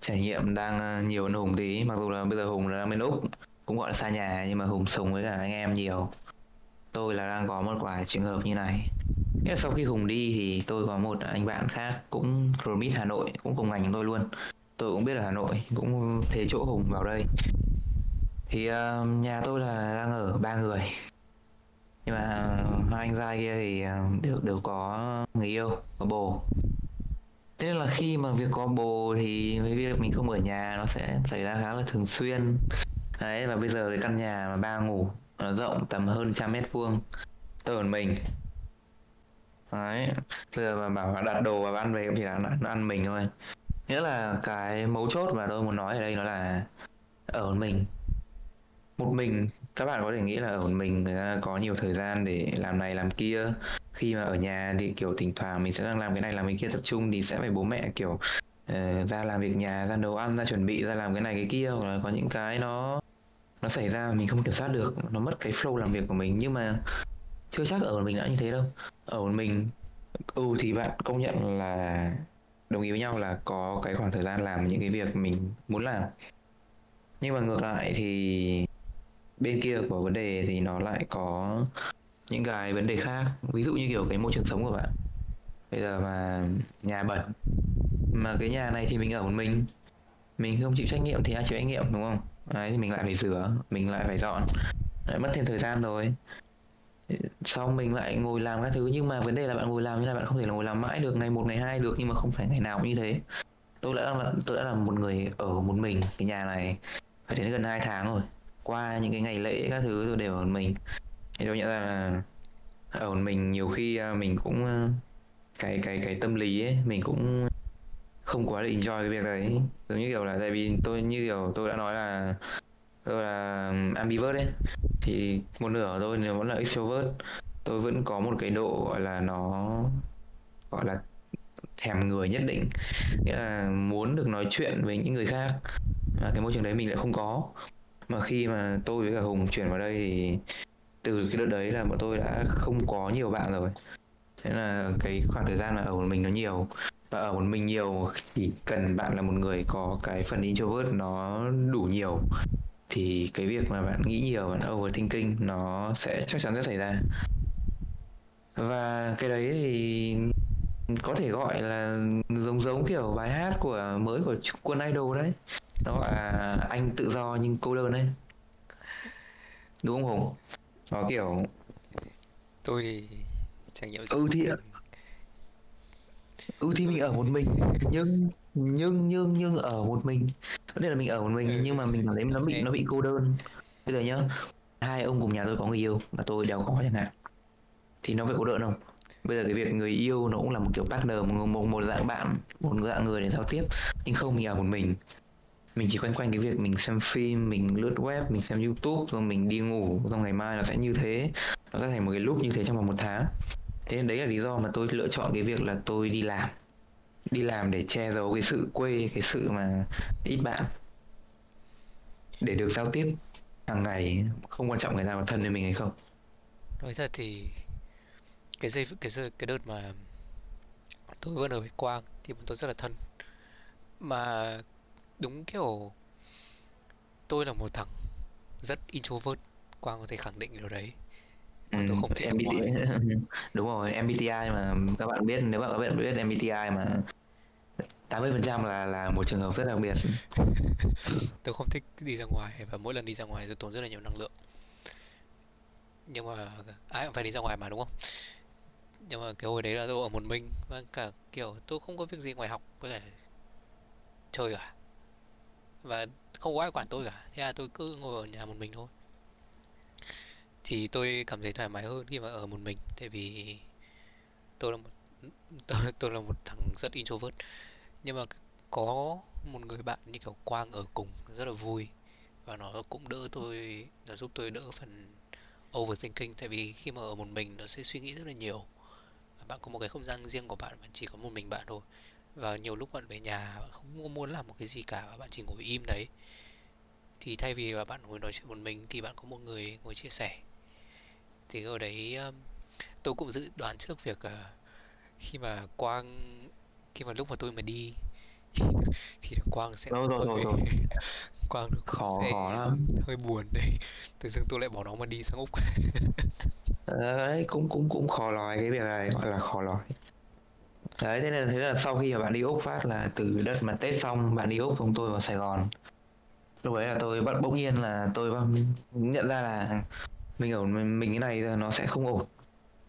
Speaker 2: trải nghiệm đang uh, nhiều hơn Hùng tí. Mặc dù là bây giờ Hùng là đang bên Úc cũng gọi là xa nhà nhưng mà Hùng sống với cả anh em nhiều. Tôi là đang có một vài trường hợp như này sau khi Hùng đi thì tôi có một anh bạn khác cũng Remit Hà Nội cũng cùng ngành tôi luôn. Tôi cũng biết ở Hà Nội cũng thế chỗ Hùng vào đây. Thì uh, nhà tôi là đang ở ba người. Nhưng mà hai anh trai kia thì ờ, đều đều có người yêu có bồ. Thế nên là khi mà việc có bồ thì với việc mình không ở nhà nó sẽ xảy ra khá là thường xuyên. Đấy và bây giờ cái căn nhà mà ba ngủ nó rộng tầm hơn trăm mét vuông tôi ở mình đấy. Bây giờ mà bảo là đặt đồ và ăn về cũng chỉ là nó ăn mình thôi. Nghĩa là cái mấu chốt mà tôi muốn nói ở đây nó là ở một mình. Một mình các bạn có thể nghĩ là ở một mình người ta có nhiều thời gian để làm này làm kia. Khi mà ở nhà thì kiểu thỉnh thoảng mình sẽ đang làm cái này làm cái kia tập trung thì sẽ phải bố mẹ kiểu uh, ra làm việc nhà ra nấu ăn ra chuẩn bị ra làm cái này cái kia. Hoặc là có những cái nó nó xảy ra mà mình không kiểm soát được nó mất cái flow làm việc của mình. Nhưng mà chưa chắc ở một mình đã như thế đâu. Ở một mình ừ thì bạn công nhận là đồng ý với nhau là có cái khoảng thời gian làm những cái việc mình muốn làm. Nhưng mà ngược lại thì bên kia của vấn đề thì nó lại có những cái vấn đề khác. Ví dụ như kiểu cái môi trường sống của bạn. Bây giờ mà nhà bẩn, mà cái nhà này thì mình ở một mình mình không chịu trách nhiệm thì ai chịu trách nhiệm, đúng không? Đấy, thì mình lại phải rửa mình lại phải dọn. Lại mất thêm thời gian rồi xong mình lại ngồi làm các thứ? Nhưng mà vấn đề là bạn ngồi làm như là bạn không thể là ngồi làm mãi được, ngày một, ngày hai được, nhưng mà không phải ngày nào cũng như thế. Tôi đã là, tôi đã là một người ở một mình. Cái nhà này phải đến gần hai tháng rồi. Qua những cái ngày lễ các thứ tôi đều ở một mình. Thì tôi nhận ra là ở một mình nhiều khi à, mình cũng à, cái cái cái tâm lý ấy, mình cũng không quá là enjoy cái việc đấy. Giống như kiểu là tại vì tôi, như kiểu tôi đã nói là tôi là ambivert ấy thì một nửa của tôi nếu vẫn là extrovert. Tôi vẫn có một cái độ gọi là nó gọi là thèm người nhất định. Nghĩa là muốn được nói chuyện với những người khác. Mà cái môi trường đấy mình lại không có. Mà khi mà tôi với cả hùng chuyển vào đây thì từ cái đợt đấy là bọn tôi đã không có nhiều bạn rồi. Thế là cái khoảng thời gian mà ở một mình nó nhiều. Và ở một mình nhiều thì cần bạn là một người có cái phần introvert nó đủ nhiều thì cái việc mà bạn nghĩ nhiều bạn overthinking nó sẽ chắc chắn sẽ xảy ra. Và cái đấy thì có thể gọi là giống giống kiểu bài hát của mới của quân idol đấy. Nó gọi là anh tự do nhưng cô đơn đấy đúng không hùng? Nó kiểu
Speaker 1: tôi thì trải nghiệm
Speaker 2: Ừ thì-
Speaker 1: riêng.
Speaker 2: ừ thì mình ở một mình nhưng nhưng nhưng nhưng ở một mình vấn đề là mình ở một mình
Speaker 1: Ừ,
Speaker 2: nhưng mà mình cảm thấy nó bị nó bị cô đơn. Bây giờ nhá hai ông cùng nhà tôi có người yêu và tôi đều có chẳng hạn thì nó phải cô đơn không? Bây giờ cái việc người yêu nó cũng là một kiểu partner một, một, một dạng bạn một dạng người để giao tiếp. Nhưng không mình ở một mình. Mình chỉ quanh quanh cái việc mình xem phim mình lướt web mình xem youtube rồi mình đi ngủ rồi ngày mai nó sẽ như thế. Nó sẽ thành một cái loop như thế trong vòng một tháng. Thế nên đấy là lý do mà tôi lựa chọn cái việc là tôi đi làm đi làm để che giấu cái sự quê cái sự mà ít bạn. Để được giao tiếp hàng ngày không quan trọng người ta có thân với mình hay không.
Speaker 1: Nói thật thì cái giây cái giây, cái đợt mà tôi vẫn ở với Quang thì bọn tôi rất là thân. Mà đúng kiểu tôi là một thằng rất introvert Quang có thể khẳng định điều đấy
Speaker 2: ừ,
Speaker 1: tôi không thích ở
Speaker 2: MBTI đúng rồi MBTI mà các bạn biết nếu bạn các bạn biết MBTI mà 80% là là một trường hợp rất đặc biệt.
Speaker 1: Tôi không thích đi ra ngoài và mỗi lần đi ra ngoài tôi tốn rất là nhiều năng lượng. Nhưng mà ai cũng phải đi ra ngoài mà đúng không? Nhưng mà cái hồi đấy là tôi ở một mình và cả kiểu tôi không có việc gì ngoài học với cả chơi cả. Và không có ai quản tôi cả thế là tôi cứ ngồi ở nhà một mình thôi thì tôi cảm thấy thoải mái hơn khi mà ở một mình tại vì tôi là một tôi, tôi là một thằng rất introvert. Nhưng mà có một người bạn như kiểu Quang ở cùng rất là vui và nó cũng đỡ tôi nó giúp tôi đỡ phần overthinking tại vì khi mà ở một mình nó sẽ suy nghĩ rất là nhiều. Bạn có một cái không gian riêng của bạn mà chỉ có một mình bạn thôi. Và nhiều lúc bạn về nhà bạn không muốn làm một cái gì cả và bạn chỉ ngồi im đấy. Thì thay vì là bạn ngồi nói chuyện một mình thì bạn có một người ngồi chia sẻ thì ở đấy um, tôi cũng dự đoán trước việc uh, khi mà Quang khi mà lúc mà tôi mà đi thì Quang sẽ
Speaker 2: rồi rồi rồi rồi.
Speaker 1: Quang
Speaker 2: khó
Speaker 1: sẽ
Speaker 2: khó lắm.
Speaker 1: hơi buồn đấy. Tự dưng tôi lại bỏ nó mà đi sang Úc.
Speaker 2: Ờ, đấy cũng cũng cũng khó nói cái việc này gọi là khó nói đấy thế nên thế là sau khi mà bạn đi Úc phát là từ đợt mà Tết xong bạn đi Úc xong tôi vào Sài Gòn. Lúc đấy là tôi bắt bỗng nhiên là tôi nhận ra là mình ở mình, mình cái này nó sẽ không ổn.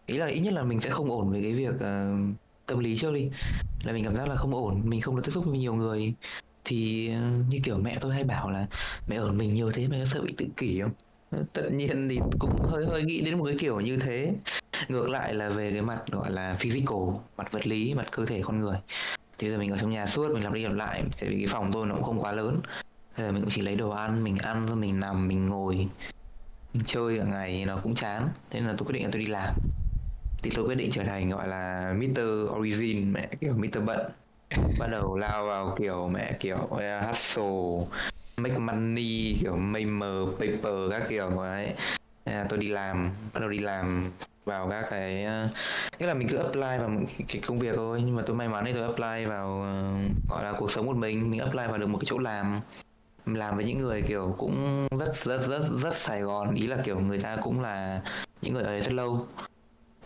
Speaker 2: Ý là ít nhất là mình sẽ không ổn về cái việc uh, tâm lý trước đi. Là mình cảm giác là không ổn mình không được tiếp xúc với nhiều người. Thì uh, như kiểu mẹ tôi hay bảo là mẹ ở mình nhiều thế mẹ có sợ bị tự kỷ không? Ờ, Tất nhiên thì cũng hơi hơi nghĩ đến một cái kiểu như thế. Ngược lại là về cái mặt gọi là physical mặt vật lý mặt cơ thể con người. Thì giờ mình ở trong nhà suốt mình làm đi làm lại tại vì cái phòng tôi nó cũng không quá lớn. Bây giờ mình cũng chỉ lấy đồ ăn mình ăn rồi mình nằm mình ngồi chơi cả ngày nó cũng chán thế nên là tôi quyết định là tôi đi làm thì tôi quyết định trở thành gọi là Mr. Origin mẹ kiểu Mr. Bận bắt đầu lao vào kiểu mẹ kiểu uh, hustle make money kiểu maimer paper các kiểu ấy à, tôi đi làm bắt đầu đi làm vào các cái ờ, nghĩa là mình cứ apply vào cái công việc thôi nhưng mà tôi may mắn thì tôi apply vào ờ, gọi là cuộc sống một mình mình apply vào được một cái chỗ làm làm với những người kiểu cũng rất rất rất rất Sài Gòn, ý là kiểu người ta cũng là những người ở đây rất lâu.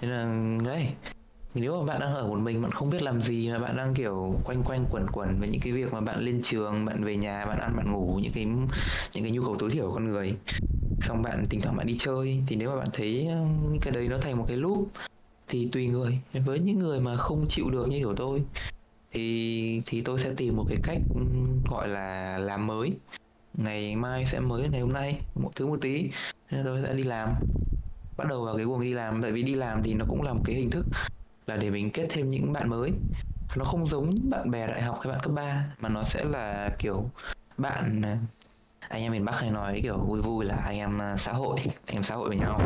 Speaker 2: Nên là, đấy. Nếu mà bạn đang ở một mình, bạn không biết làm gì mà bạn đang kiểu quanh quanh quẩn quẩn với những cái việc mà bạn lên trường, bạn về nhà, bạn ăn, bạn ngủ, những cái những cái nhu cầu tối thiểu của con người. Xong bạn, thỉnh thoảng bạn đi chơi. Thì nếu mà bạn thấy ờ, những cái đấy nó thành một cái loop, thì tùy người. Với những người mà không chịu được như kiểu tôi thì thì tôi sẽ tìm một cái cách ừ, gọi là làm mới. Ngày mai sẽ mới ngày hôm nay, một thứ một tí nên tôi sẽ đi làm. Bắt đầu vào cái guồng đi làm, tại vì đi làm thì nó cũng là một cái hình thức là để mình kết thêm những bạn mới. Nó không giống bạn bè đại học hay bạn cấp 3 mà nó sẽ là kiểu bạn à, anh em miền Bắc hay nói kiểu vui vui là anh em à, xã hội, anh em xã hội với nhau.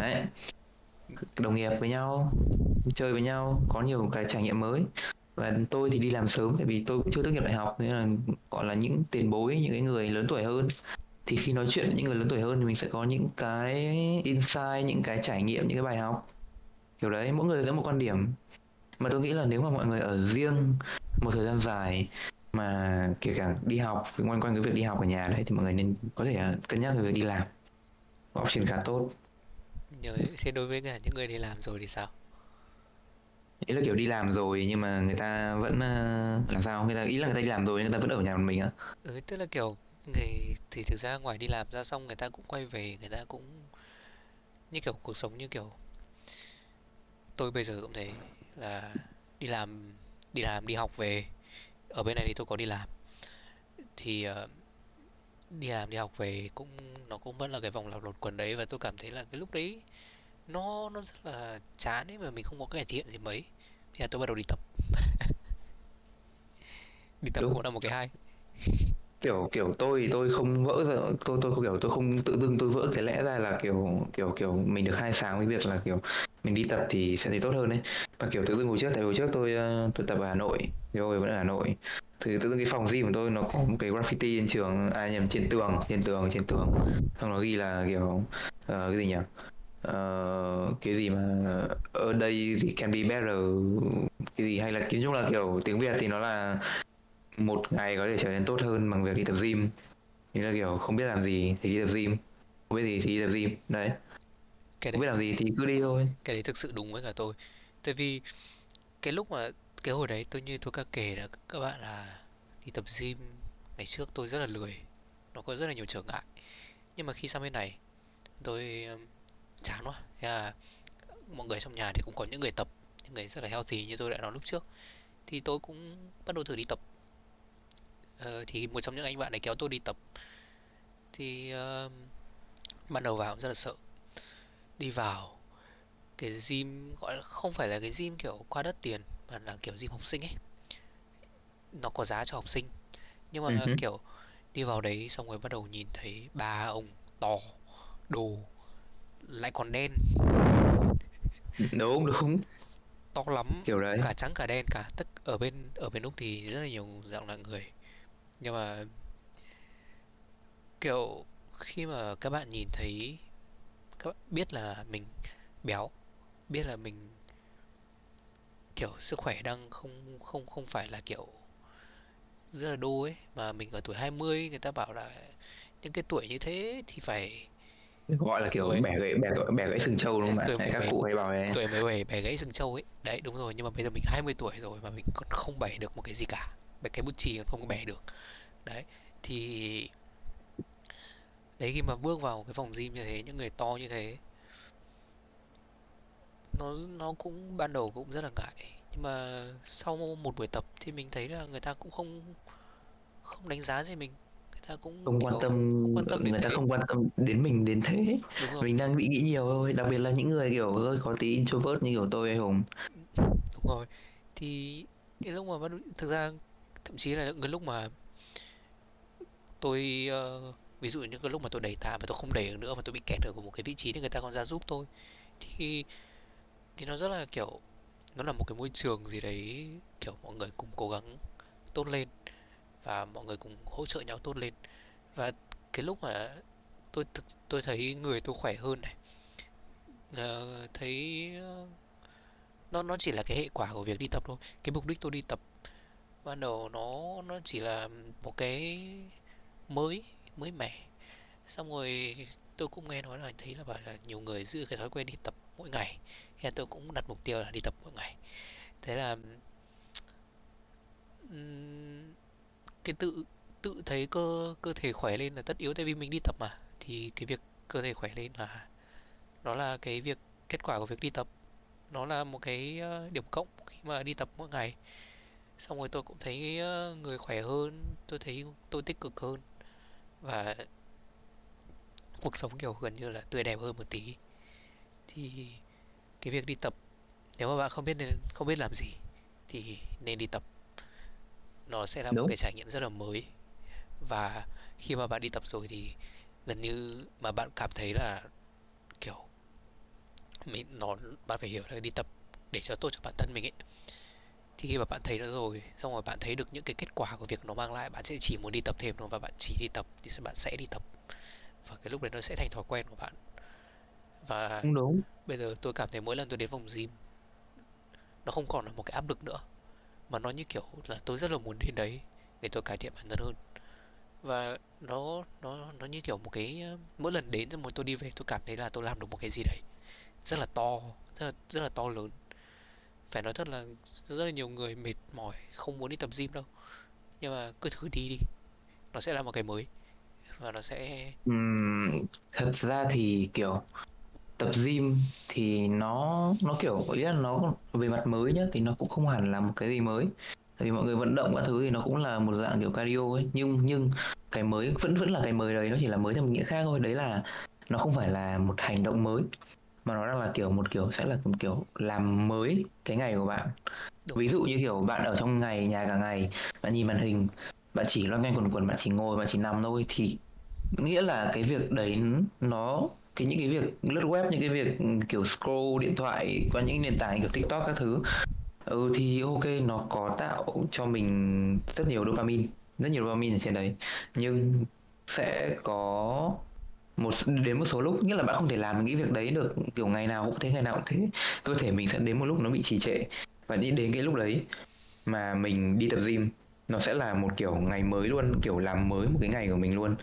Speaker 2: Đấy. Đồng nghiệp với nhau, chơi với nhau, có nhiều cái trải nghiệm mới và tôi thì đi làm sớm, tại vì tôi cũng chưa tốt nghiệp đại học, nên là, gọi là, những tiền bối, những cái người lớn tuổi hơn. Thì khi nói chuyện với những người lớn tuổi hơn thì mình sẽ có những cái insight, những cái trải nghiệm, những cái bài học. Kiểu đấy, mỗi người có một quan điểm. Mà tôi nghĩ là nếu mà mọi người ở riêng một thời gian dài mà kể cả đi học, quanh quanh cái việc đi học ở nhà đấy, thì mọi người nên có thể à, cân nhắc về việc đi làm. Option khá tốt.
Speaker 1: Rồi thế đối với cả những người đi làm rồi thì sao?
Speaker 2: Ý là kiểu đi làm rồi nhưng mà người ta vẫn uh, làm sao? Người ta ý là người ta đi làm rồi nhưng người ta vẫn ở nhà một mình á.
Speaker 1: Ừ tức là kiểu người thì thực ra ngoài đi làm ra xong người ta cũng quay về người ta cũng như kiểu cuộc sống như kiểu tôi bây giờ cũng thế là đi làm đi làm đi học về. Ở bên này thì tôi có đi làm. Thì uh, đi làm đi học về cũng nó cũng vẫn là cái vòng lặp luẩn quẩn đấy và tôi cảm thấy là cái lúc đấy nó nó rất là chán ấy mà mình không có cải thiện gì mấy. Thì là tôi bắt đầu đi tập. Đi tập
Speaker 2: Đúng.
Speaker 1: cũng là một cái hay.
Speaker 2: Kiểu kiểu tôi tôi không vỡ ra tôi tôi kiểu tôi không tự dưng tôi vỡ cái lẽ ra là kiểu kiểu kiểu mình được khai sáng với việc là kiểu mình đi tập thì sẽ thấy tốt hơn đấy và kiểu tự dưng hồi trước tại hồi trước tôi ờ, tôi tập ở Hà Nội rồi vẫn ở Hà Nội. Thì tự dưng cái phòng gym của tôi nó có một cái graffiti trên trường à nhầm trên tường trên tường trên tường. Xong nó ghi là kiểu uh, cái gì nhỉ Ờ, cái gì mà ở đây thì can be better cái gì? Hay là nói chung là kiểu tiếng Việt thì nó là một ngày có thể trở nên tốt hơn bằng việc đi tập gym. Thì là kiểu không biết làm gì thì đi tập gym. Không biết gì thì đi tập gym. Đấy.
Speaker 1: Cái
Speaker 2: không biết làm gì thì cứ đi thôi.
Speaker 1: cái đấy thực sự đúng với cả tôi. Tại vì cái lúc mà cái hồi đấy tôi như tôi đã kể là các bạn là đi tập gym ngày trước tôi rất là lười. Nó có rất là nhiều trở ngại. Nhưng mà khi sang bên này tôi chán quá. Thế là mọi người trong nhà thì cũng có những người tập những người rất là healthy như tôi đã nói lúc trước. Thì tôi cũng bắt đầu thử đi tập. Ờ, thì một trong những anh bạn này kéo tôi đi tập. Thì um, ban đầu vào cũng rất là sợ. Đi vào cái gym gọi là không phải là cái gym kiểu quá đắt tiền mà là kiểu gym học sinh ấy. Nó có giá cho học sinh. Nhưng mà
Speaker 2: hứ.
Speaker 1: kiểu đi vào đấy xong rồi bắt đầu nhìn thấy ba ông to đồ lại còn đen.
Speaker 2: Đúng đúng.
Speaker 1: To lắm
Speaker 2: kiểu đấy.
Speaker 1: cả trắng cả đen cả. Tất ở bên ở bên Úc thì rất là nhiều dạng là người. Nhưng mà kiểu khi mà các bạn nhìn thấy các bạn biết là mình béo biết là mình kiểu sức khỏe đang không không không phải là kiểu rất là đô ấy mà mình ở tuổi 20 người ta bảo là những cái tuổi như thế thì phải
Speaker 2: gọi là kiểu
Speaker 1: tuổi
Speaker 2: bẻ gãy bẻ bẻ gãy sừng trâu đúng không bạn
Speaker 1: tuổi
Speaker 2: các
Speaker 1: 17
Speaker 2: cụ hay bảo đấy
Speaker 1: tuổi 17 bẻ gãy sừng trâu ấy. Đấy đúng rồi nhưng mà bây giờ mình 20 tuổi rồi mà mình còn không bẻ được một cái gì cả. Bẻ cái bút chì còn không bẻ được. Đấy thì đấy khi mà bước vào cái phòng gym như thế những người to như thế nó nó cũng ban đầu cũng rất là ngại. Nhưng mà sau một buổi tập thì mình thấy là người ta cũng không không đánh giá gì mình ta cũng
Speaker 2: không quan tâm
Speaker 1: không quan tâm
Speaker 2: người ta
Speaker 1: thế.
Speaker 2: không quan tâm đến mình đến thế. Mình đang bị nghĩ nhiều thôi. Đặc biệt là những người kiểu hơi có tí introvert như kiểu tôi hay Hùng.
Speaker 1: Đúng rồi. Thì cái lúc mà thực ra thậm chí là những cái lúc mà tôi ờ, ví dụ như cái lúc mà tôi đẩy tạ mà tôi không đẩy được nữa mà tôi bị kẹt ở một cái vị trí thì người ta còn ra giúp tôi thì thì nó rất là kiểu nó là một cái môi trường gì đấy kiểu mọi người cùng cố gắng tốt lên và mọi người cùng hỗ trợ nhau tốt lên. Và cái lúc mà tôi thực tôi thấy người tôi khỏe hơn này uh, thấy uh, nó nó chỉ là cái hệ quả của việc đi tập thôi cái mục đích tôi đi tập. Ban đầu nó nó chỉ là một cái mới mới mẻ. Xong rồi tôi cũng nghe nói là thấy là bảo là nhiều người giữ cái thói quen đi tập mỗi ngày. Thế tôi cũng đặt mục tiêu là đi tập mỗi ngày. Thế là um, cái tự tự thấy cơ cơ thể khỏe lên là tất yếu tại vì mình đi tập mà. Thì cái việc cơ thể khỏe lên là đó là cái việc, kết quả của việc đi tập. Nó là một cái ờ, điểm cộng khi mà đi tập mỗi ngày. Xong rồi tôi cũng thấy ờ, người khỏe hơn, tôi thấy tôi tích cực hơn. Và cuộc sống kiểu gần như là tươi đẹp hơn một tí. Thì cái việc đi tập, nếu mà bạn không biết nên, không biết làm gì, thì nên đi tập nó sẽ là một
Speaker 2: đúng.
Speaker 1: cái trải nghiệm rất là mới. Và khi mà bạn đi tập rồi thì gần như mà bạn cảm thấy là kiểu mình nó bạn phải hiểu là đi tập để cho tốt cho bản thân mình ấy. Thì khi mà bạn thấy nó rồi xong rồi bạn thấy được những cái kết quả của việc nó mang lại bạn sẽ chỉ muốn đi tập thêm thôi và bạn chỉ đi tập thì bạn sẽ đi tập. Và cái lúc đấy nó sẽ thành thói quen của bạn. Và
Speaker 2: đúng đúng.
Speaker 1: bây giờ tôi cảm thấy mỗi lần tôi đến phòng gym nó không còn là một cái áp lực nữa mà nó như kiểu là tôi rất là muốn đến đấy để tôi cải thiện bản thân hơn. Và nó nó nó như kiểu một cái ờ, mỗi lần đến xong rồi tôi đi về tôi cảm thấy là tôi làm được một cái gì đấy rất là to rất là rất là to lớn. Phải nói thật là rất là nhiều người mệt mỏi không muốn đi tập gym đâu. Nhưng mà cứ thử đi đi nó sẽ là một cái mới và nó sẽ
Speaker 2: Ừm, thật ra thì kiểu tập gym thì nó nó kiểu ý là nó về mặt mới nhá thì nó cũng không hẳn là một cái gì mới. Tại vì mọi người vận động các thứ thì nó cũng là một dạng kiểu cardio ấy. Nhưng nhưng cái mới vẫn vẫn là cái mới đấy nó chỉ là mới theo một nghĩa khác thôi. Đấy là nó không phải là một hành động mới mà nó đang là kiểu một kiểu sẽ là một kiểu làm mới cái ngày của bạn.
Speaker 1: Đúng.
Speaker 2: Ví dụ như kiểu bạn ở trong ngày nhà cả ngày bạn nhìn màn hình bạn chỉ loanh quanh quần quần bạn chỉ ngồi bạn chỉ nằm thôi thì nghĩa là cái việc đấy nó cái những cái việc, lướt web, những cái việc ừ, kiểu scroll điện thoại qua những nền tảng kiểu tiktok các thứ ừ thì ok, nó có tạo cho mình rất nhiều dopamine, rất nhiều dopamine ở trên đấy. Nhưng sẽ có một đến một số lúc, nghĩa là bạn không thể làm những cái việc đấy được kiểu ngày nào cũng thế, ngày nào cũng thế. Cơ thể mình sẽ đến một lúc nó bị trì trệ. Và đi, đến cái lúc đấy mà mình đi tập gym, nó sẽ là một kiểu ngày mới luôn, kiểu làm mới một cái ngày của mình luôn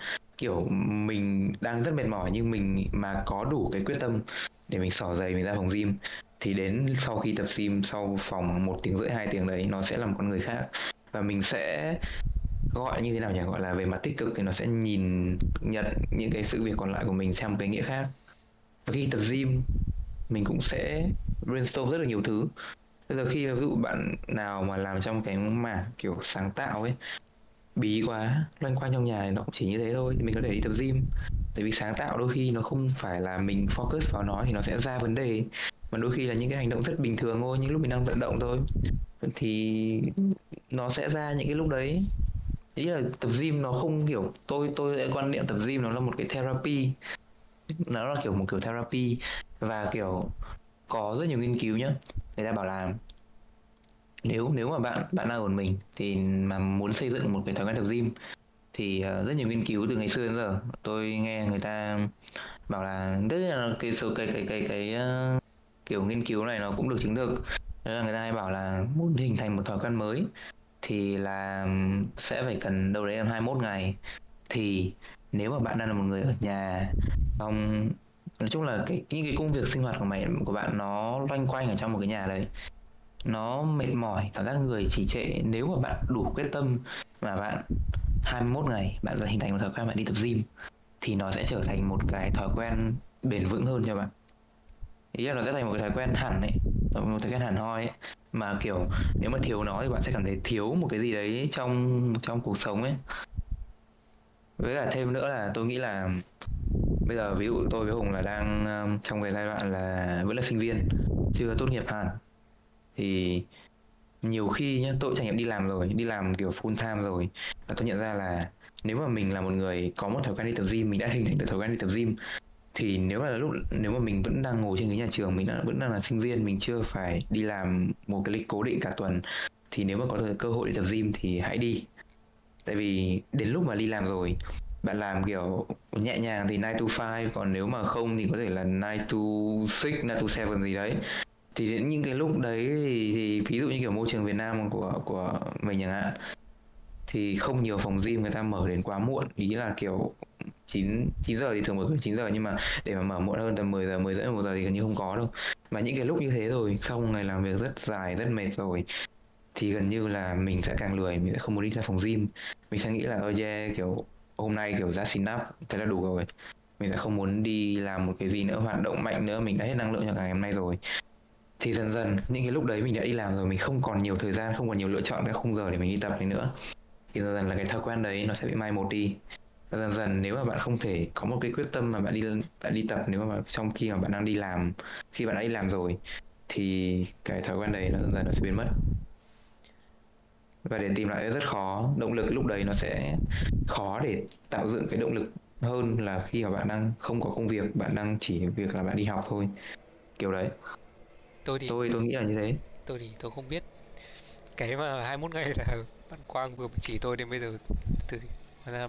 Speaker 2: kiểu mình đang rất mệt mỏi nhưng mình mà có đủ cái quyết tâm để mình xỏ giày, mình ra phòng gym, thì đến sau khi tập gym, sau phòng một tiếng rưỡi, hai tiếng đấy, nó sẽ là một con người khác. Và mình sẽ gọi như thế nào nhỉ? Gọi là về mặt tích cực thì nó sẽ nhìn, nhận những cái sự việc còn lại của mình theo một cái nghĩa khác. Và khi tập gym, mình cũng sẽ brainstorm rất là nhiều thứ. Bây giờ khi ví dụ bạn nào mà làm trong cái mảng kiểu sáng tạo ấy bí quá, loanh quanh trong nhà này nó cũng chỉ như thế thôi, thì mình có thể đi tập gym. Tại vì sáng tạo đôi khi nó không phải là mình focus vào nó thì nó sẽ ra vấn đề. Mà đôi khi là những cái hành động rất bình thường thôi, những lúc mình đang vận động thôi, thì nó sẽ ra những cái lúc đấy. Ý là tập gym nó không kiểu, tôi tôi quan niệm tập gym nó là một cái therapy. Nó là kiểu một kiểu therapy. Và kiểu có rất nhiều nghiên cứu nhá, người ta bảo là nếu nếu mà bạn bạn đang ổn mình thì mà muốn xây dựng một cái thói quen tập gym thì uh, rất nhiều nghiên cứu từ ngày xưa đến giờ. Tôi nghe người ta bảo là tất là cái số cái cái cái cái uh, kiểu nghiên cứu này nó cũng được chứng thực. Đó là người ta hay bảo là muốn hình thành một thói quen mới thì là sẽ phải cần đâu đấy là 21 ngày. Thì nếu mà bạn đang là một người ở nhà không nói chung là cái những cái công việc sinh hoạt của mày của bạn nó loanh quanh ở trong một cái nhà đấy nó mệt mỏi cảm giác người chỉ trệ. Nếu mà bạn đủ quyết tâm mà bạn 21 ngày bạn đã hình thành một thói quen bạn đi tập gym thì nó sẽ trở thành một cái thói quen bền vững hơn cho bạn. Ý là nó sẽ thành một cái thói quen hẳn ấy một thói quen hẳn hoi ấy. Mà kiểu nếu mà thiếu nó thì bạn sẽ cảm thấy thiếu một cái gì đấy trong trong cuộc sống ấy. Với cả thêm nữa là tôi nghĩ là bây giờ ví dụ tôi với hùng là đang um, trong cái giai đoạn là vẫn là sinh viên chưa tốt nghiệp hẳn thì nhiều khi nhá tôi trải nghiệm đi làm rồi đi làm kiểu full time rồi. Và tôi nhận ra là nếu mà mình là một người có một thói quen đi tập gym mình đã hình thành được thói quen đi tập gym thì nếu mà là lúc nếu mà mình vẫn đang ngồi trên cái nhà trường mình đã, vẫn đang là sinh viên mình chưa phải đi làm một cái lịch cố định cả tuần thì nếu mà có cơ hội đi tập gym thì hãy đi. Tại vì đến lúc mà đi làm rồi bạn làm kiểu nhẹ nhàng thì 9 to 5 còn nếu mà không thì có thể là 9 to 6, 9 to 7 gì đấy thì đến những cái lúc đấy thì, thì ví dụ như kiểu môi trường Việt Nam của của mình chẳng hạn thì không nhiều phòng gym người ta mở đến quá muộn. Ý là kiểu 9 9 giờ thì thường mở cửa 9 giờ nhưng mà để mà mở muộn hơn tầm 10 giờ 10 rưỡi 1 giờ thì gần như không có đâu. Mà những cái lúc như thế rồi sau một ngày làm việc rất dài rất mệt rồi thì gần như là mình sẽ càng lười mình sẽ không muốn đi ra phòng gym. Mình sẽ nghĩ là ơ yeah, kiểu hôm nay kiểu ra xin nắp thế là đủ rồi. Mình sẽ không muốn đi làm một cái gì nữa hoạt động mạnh nữa mình đã hết năng lượng cho ngày hôm nay rồi thì dần dần, những cái lúc đấy mình đã đi làm rồi, mình không còn nhiều thời gian, không còn nhiều lựa chọn cái khung giờ để mình đi tập này nữa. Thì dần dần là cái thói quen đấy nó sẽ bị mai một đi. Và dần dần nếu mà bạn không thể có một cái quyết tâm mà bạn đi bạn đi tập, nếu mà trong khi mà bạn đang đi làm, khi bạn đã đi làm rồi, thì cái thói quen đấy nó dần dần nó sẽ biến mất. Và để tìm lại rất khó, động lực lúc đấy nó sẽ khó để tạo dựng cái động lực hơn là khi mà bạn đang không có công việc, bạn đang chỉ việc là bạn đi học thôi. Kiểu đấy
Speaker 1: tôi thì
Speaker 2: tôi tôi nghĩ là như thế.
Speaker 1: Tôi thì tôi không biết. Cái mà 21 ngày là bạn Quang vừa chỉ tôi đến bây giờ từ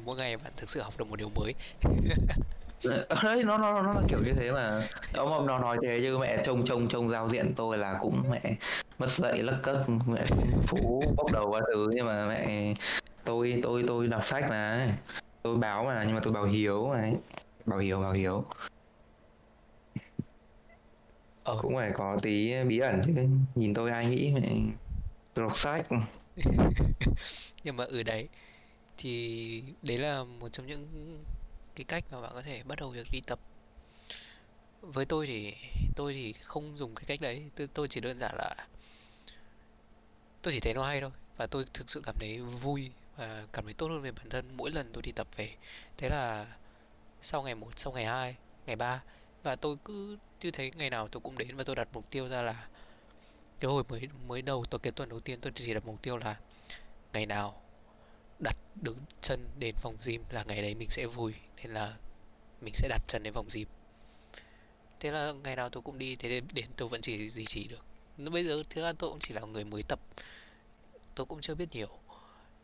Speaker 1: mỗi ngày bạn thực sự học được một điều mới.
Speaker 2: Đấy nó nó nó là kiểu như thế mà. Ông ông nó nói thế chứ mẹ trông trông trông giao diện tôi là cũng mẹ mất dậy lất cất mẹ phú bốc đầu qua thứ. Nhưng mà mẹ tôi tôi tôi đọc sách mà. Tôi báo mà nhưng mà tôi bảo hiếu mà. Bảo hiếu bảo hiếu ờ. cũng phải có tí bí ẩn chứ. Nhìn tôi ai nghĩ mẹ đọc sách
Speaker 1: nhưng mà ở đấy thì đấy là một trong những cái cách mà bạn có thể bắt đầu việc đi tập. Với tôi thì tôi thì không dùng cái cách đấy. Tôi, tôi chỉ đơn giản là tôi chỉ thấy nó hay thôi. Và tôi thực sự cảm thấy vui và cảm thấy tốt hơn về bản thân mỗi lần tôi đi tập về. Thế là sau ngày một sau ngày hai ngày ba và tôi cứ cứ thế ngày nào tôi cũng đến và tôi đặt mục tiêu ra là cái hồi mới mới đầu tôi cái tuần đầu tiên tôi chỉ đặt mục tiêu là ngày nào đặt đứng chân đến phòng gym là ngày đấy mình sẽ vui nên là mình sẽ đặt chân đến phòng gym. Thế là ngày nào tôi cũng đi thế đến, đến tôi vẫn chỉ duy trì được. Bây giờ thứ tôi cũng chỉ là người mới tập. Tôi cũng chưa biết nhiều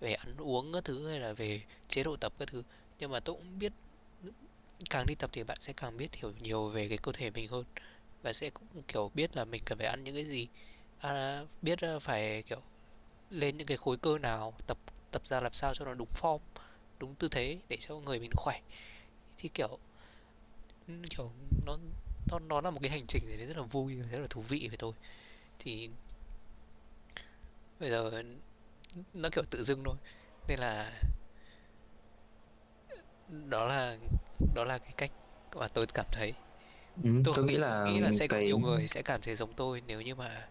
Speaker 1: về ăn uống các thứ hay là về chế độ tập các thứ. Nhưng mà tôi cũng biết càng đi tập thì bạn sẽ càng biết hiểu nhiều về cái cơ thể mình hơn. Và sẽ cũng kiểu biết là mình cần phải ăn những cái gì. À, biết à, phải kiểu lên những cái khối cơ nào tập tập ra làm sao cho nó đúng form đúng tư thế để cho người mình khỏe. Thì kiểu ừ, kiểu nó nó nó là một cái hành trình gì đấy rất là vui rất là thú vị với tôi thì bây giờ nó kiểu tự dưng thôi. Nên là đó là đó là cái cách mà tôi cảm thấy.
Speaker 2: Ừ,
Speaker 1: tôi,
Speaker 2: tôi nghĩ là
Speaker 1: nghĩ là sẽ
Speaker 2: cái...
Speaker 1: có nhiều người sẽ cảm thấy giống tôi nếu như mà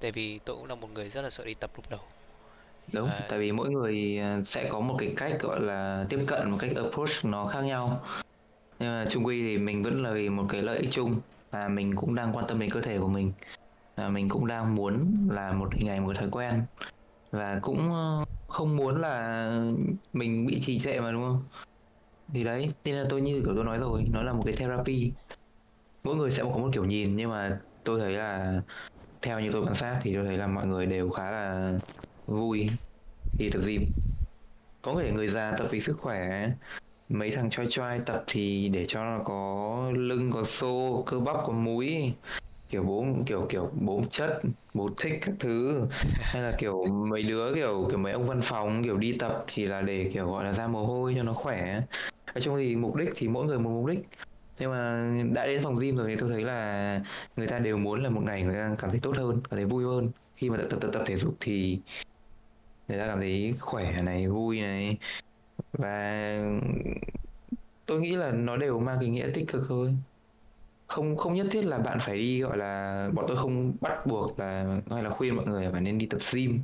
Speaker 1: tại vì tôi cũng là một người rất là sợ đi tập lúc đầu.
Speaker 2: Đúng
Speaker 1: và...
Speaker 2: tại vì mỗi người à, sẽ có một cái cách gọi là tiếp cận một cách approach nó khác nhau. Nhưng mà chung quy thì mình vẫn là vì một cái lợi ích chung và mình cũng đang quan tâm đến cơ thể của mình và mình cũng đang muốn là một hình ảnh một thói quen. Và cũng ờ, không muốn là mình bị trì trệ mà đúng không thì đấy, nên là tôi như kiểu tôi nói rồi, nó là một cái therapy. Mỗi người sẽ có một kiểu nhìn, nhưng mà tôi thấy là theo như tôi quan sát thì tôi thấy là mọi người đều khá là vui. Khi tập gym có thể người già tập vì sức khỏe, mấy thằng choi choi tập thì để cho nó có lưng, có xô, cơ bắp, có múi, kiểu bố, kiểu kiểu bố chất, bố thích các thứ. Hay là kiểu mấy đứa kiểu kiểu mấy ông văn phòng kiểu đi tập thì là để kiểu, gọi là ra mồ hôi cho nó khỏe nói chung thì mục đích thì mỗi người một mục đích. Nhưng mà đã đến phòng gym rồi thì tôi thấy là người ta đều muốn là một ngày người ta cảm thấy tốt hơn cảm thấy vui hơn. Khi mà tập tập tập, tập thể dục thì người ta cảm thấy khỏe này vui này. Và tôi nghĩ là nó đều mang cái nghĩa tích cực thôi. Không không nhất thiết là bạn phải đi gọi là bọn tôi không bắt buộc là hay là khuyên mọi người phải nên đi tập gym.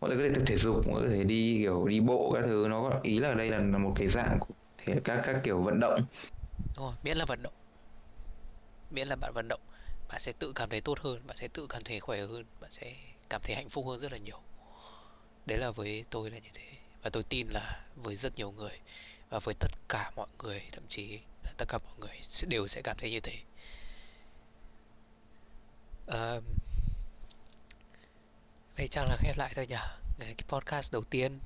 Speaker 2: Mọi người có thể tập thể dục mọi người có thể đi kiểu đi bộ các thứ. Nó ý là đây là, là một cái dạng thì các các kiểu vận động.
Speaker 1: Đúng rồi, miễn là vận động. Miễn là bạn vận động bạn sẽ tự cảm thấy tốt hơn bạn sẽ tự cảm thấy khỏe hơn bạn sẽ cảm thấy hạnh phúc hơn rất là nhiều. Đấy là với tôi là như thế. Và tôi tin là với rất nhiều người và với tất cả mọi người thậm chí là tất cả mọi người đều sẽ cảm thấy như thế. Uh, vậy chắc là khép lại thôi nhỉ? Cái podcast đầu tiên.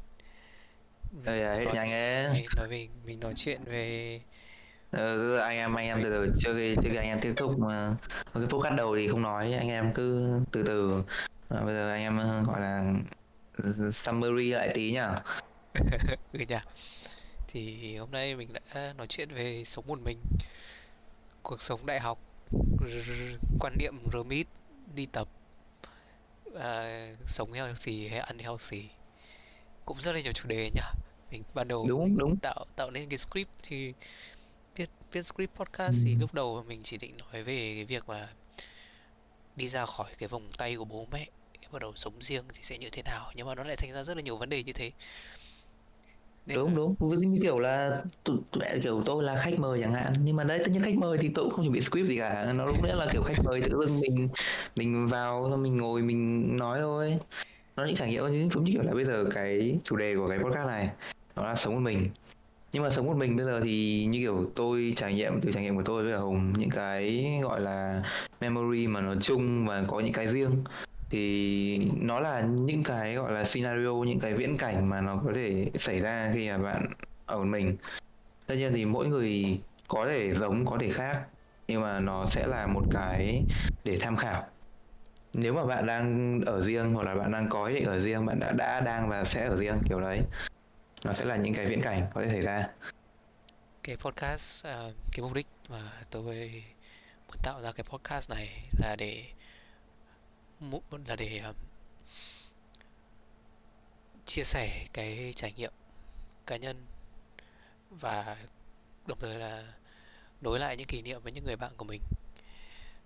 Speaker 2: Rồi, hết nhanh ấy.
Speaker 1: nói về mình nói chuyện về
Speaker 2: ừ, anh em anh em từ từ chưa khi chưa khi anh em tiếp tục mà cái podcast đầu thì không nói anh em cứ từ từ. À, bây giờ anh em ờ, gọi là summary lại tí nhá.
Speaker 1: Ừ nhỉ thì hôm nay mình đã nói chuyện về sống một mình cuộc sống đại học quan niệm remit đi tập à, sống healthy hay ăn healthy. Cũng rất là nhiều chủ đề nhỉ mình ban đầu
Speaker 2: đúng
Speaker 1: mình
Speaker 2: đúng.
Speaker 1: tạo tạo nên cái script thì viết viết script podcast ừ. thì lúc đầu mình chỉ định nói về cái việc mà đi ra khỏi cái vòng tay của bố mẹ bắt đầu sống riêng thì sẽ như thế nào nhưng mà nó lại thành ra rất là nhiều vấn đề như thế.
Speaker 2: Nên đúng là... đúng. Với như kiểu là tụi mẹ kiểu tôi là khách mời chẳng hạn nhưng mà đấy tất nhiên khách mời thì tôi cũng không chuẩn bị script gì cả. Nó lúc nữa là kiểu khách mời tự dưng mình mình vào mình ngồi mình nói thôi. Nó những trải nghiệm giống như kiểu là bây giờ cái chủ đề của cái podcast này nó là sống một mình. Nhưng mà sống một mình bây giờ thì như kiểu tôi trải nghiệm từ trải nghiệm của tôi với cả hùng những cái gọi là memory mà nó chung và có những cái riêng thì nó là những cái gọi là scenario những cái viễn cảnh mà nó có thể xảy ra khi mà bạn ở một mình. Tất nhiên thì mỗi người có thể giống có thể khác nhưng mà nó sẽ là một cái để tham khảo. Nếu mà bạn đang ở riêng hoặc là bạn đang có ý định ở riêng bạn đã đã đang và sẽ ở riêng kiểu đấy nó sẽ là những cái viễn cảnh có thể xảy ra
Speaker 1: cái podcast uh, cái mục đích mà tôi muốn tạo ra cái podcast này là để là để um, chia sẻ cái trải nghiệm cá nhân và đồng thời là nối lại những kỷ niệm với những người bạn của mình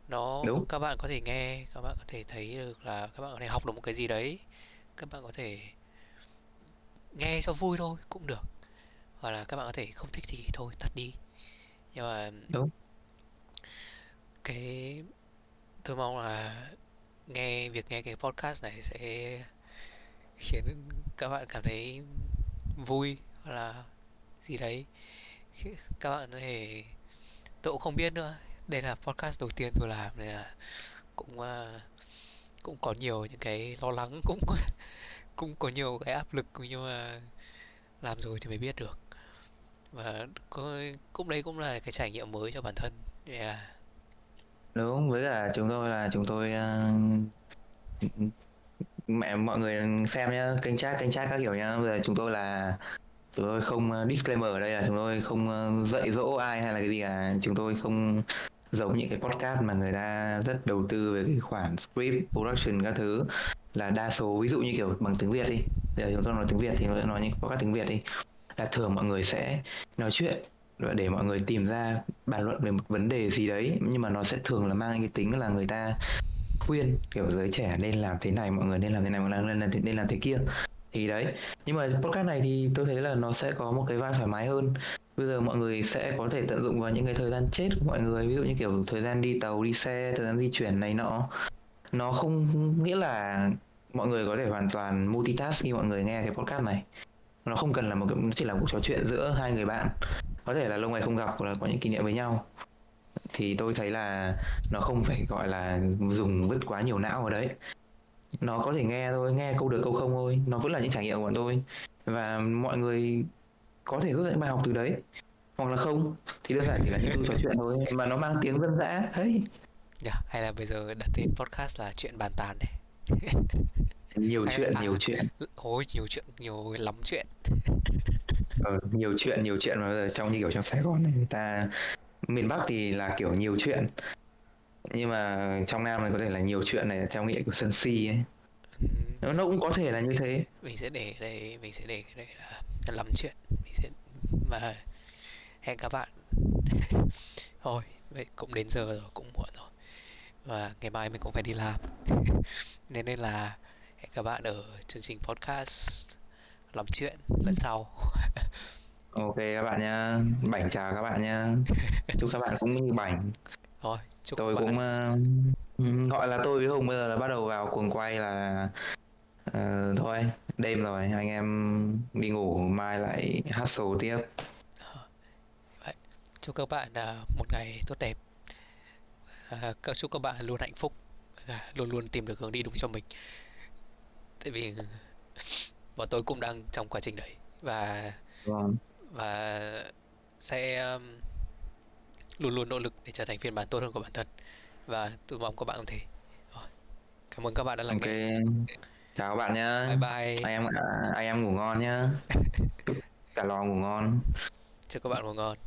Speaker 1: nó Đúng. các bạn có thể nghe các bạn có thể thấy được là các bạn có thể học được một cái gì đấy các bạn có thể nghe cho vui thôi cũng được. Hoặc là các bạn có thể không thích thì thôi tắt đi. Nhưng mà
Speaker 2: Đúng.
Speaker 1: cái tôi mong là nghe việc nghe cái podcast này sẽ khiến các bạn cảm thấy vui hoặc là gì đấy. Các bạn có thể tôi cũng không biết nữa. Đây là podcast đầu tiên tôi làm nên là cũng à, cũng có nhiều những cái lo lắng cũng cũng có nhiều cái áp lực nhưng mà làm rồi thì mới biết được. Và có, cũng đấy cũng là cái trải nghiệm mới cho bản thân. Yeah.
Speaker 2: đúng với cả chúng tôi là chúng tôi uh, mẹ mọi người xem nhá kênh chat kênh chat các kiểu nhá. Bây giờ chúng tôi là chúng tôi không ờ, disclaimer ở đây là chúng tôi không ờ, dạy dỗ ai hay là cái gì cả. Chúng tôi không giống những cái podcast mà người ta rất đầu tư về cái khoản script production các thứ là đa số ví dụ như kiểu bằng tiếng Việt đi. Bây giờ chúng tôi nói tiếng Việt thì nó nói những podcast tiếng Việt đi. Là thường mọi người sẽ nói chuyện và để mọi người tìm ra bàn luận về một vấn đề gì đấy nhưng mà nó sẽ thường là mang cái tính là người ta khuyên kiểu giới trẻ nên làm thế này mọi người nên làm thế này mọi người nên làm thế, nên làm thế kia. Thì đấy. Nhưng mà podcast này thì tôi thấy là nó sẽ có một cái vai thoải mái hơn bây giờ mọi người sẽ có thể tận dụng vào những cái thời gian chết của mọi người. Ví dụ như kiểu thời gian đi tàu, đi xe, thời gian di chuyển này nọ. Nó không nghĩa là mọi người có thể hoàn toàn multitask khi mọi người nghe cái podcast này. Nó không cần là một cái, nó chỉ là cuộc trò chuyện giữa hai người bạn. Có thể là lâu ngày không gặp hoặc là có những kỷ niệm với nhau. Thì tôi thấy là nó không phải gọi là dùng vứt quá nhiều não ở đấy. Nó có thể nghe thôi, nghe câu được câu không thôi. Nó vẫn là những trải nghiệm của bọn tôi. Và mọi người có thể rút ra những bài học từ đấy. Hoặc là không thì đơn giản chỉ là những câu trò chuyện thôi mà nó mang tiếng dân dã. Đấy
Speaker 1: Yeah, hay là bây giờ đặt tên podcast là chuyện bàn tán này
Speaker 2: nhiều
Speaker 1: Hay-
Speaker 2: chuyện
Speaker 1: à.
Speaker 2: nhiều chuyện.
Speaker 1: Ôi nhiều chuyện nhiều lắm chuyện.
Speaker 2: Ờ, nhiều chuyện nhiều chuyện mà bây giờ trong như kiểu trong Sài Gòn này người ta miền Bắc thì là kiểu nhiều chuyện. Nhưng mà trong Nam này có thể là nhiều chuyện này theo nghĩa của sân si ấy. Nó, nó cũng có thể là như thế.
Speaker 1: Mình sẽ để đây mình sẽ để cái đây là lắm chuyện và hẹn các bạn. Thôi vậy cũng đến giờ rồi cũng muộn rồi. Và ngày mai mình cũng phải đi làm. Nên nên là hẹn các bạn ở chương trình podcast lắm chuyện lần sau.
Speaker 2: Ok các bạn nhá. Bảnh chào các bạn nhá. Chúc các bạn cũng như bảnh.
Speaker 1: Thôi chúc
Speaker 2: tôi
Speaker 1: các bạn
Speaker 2: cũng ờ, gọi là tôi với Hùng bây giờ là bắt đầu vào cuồng quay là ờ, thôi đêm rồi anh em đi ngủ mai lại hustle tiếp.
Speaker 1: Chúc các bạn à, một ngày tốt đẹp. À, chúc các bạn luôn hạnh phúc à, luôn luôn tìm được hướng đi đúng cho mình. Tại vì bọn tôi cũng đang trong quá trình đấy và
Speaker 2: vâng.
Speaker 1: và sẽ um, luôn luôn nỗ lực để trở thành phiên bản tốt hơn của bản thân. Và tôi mong các bạn cũng thế. Cảm ơn các bạn đã lắng
Speaker 2: ok
Speaker 1: nghe
Speaker 2: chào các bạn nhá.
Speaker 1: Bye bye.
Speaker 2: Anh em à, anh em ngủ ngon nhá. Cả lò ngủ ngon.
Speaker 1: Chúc các bạn ngủ ngon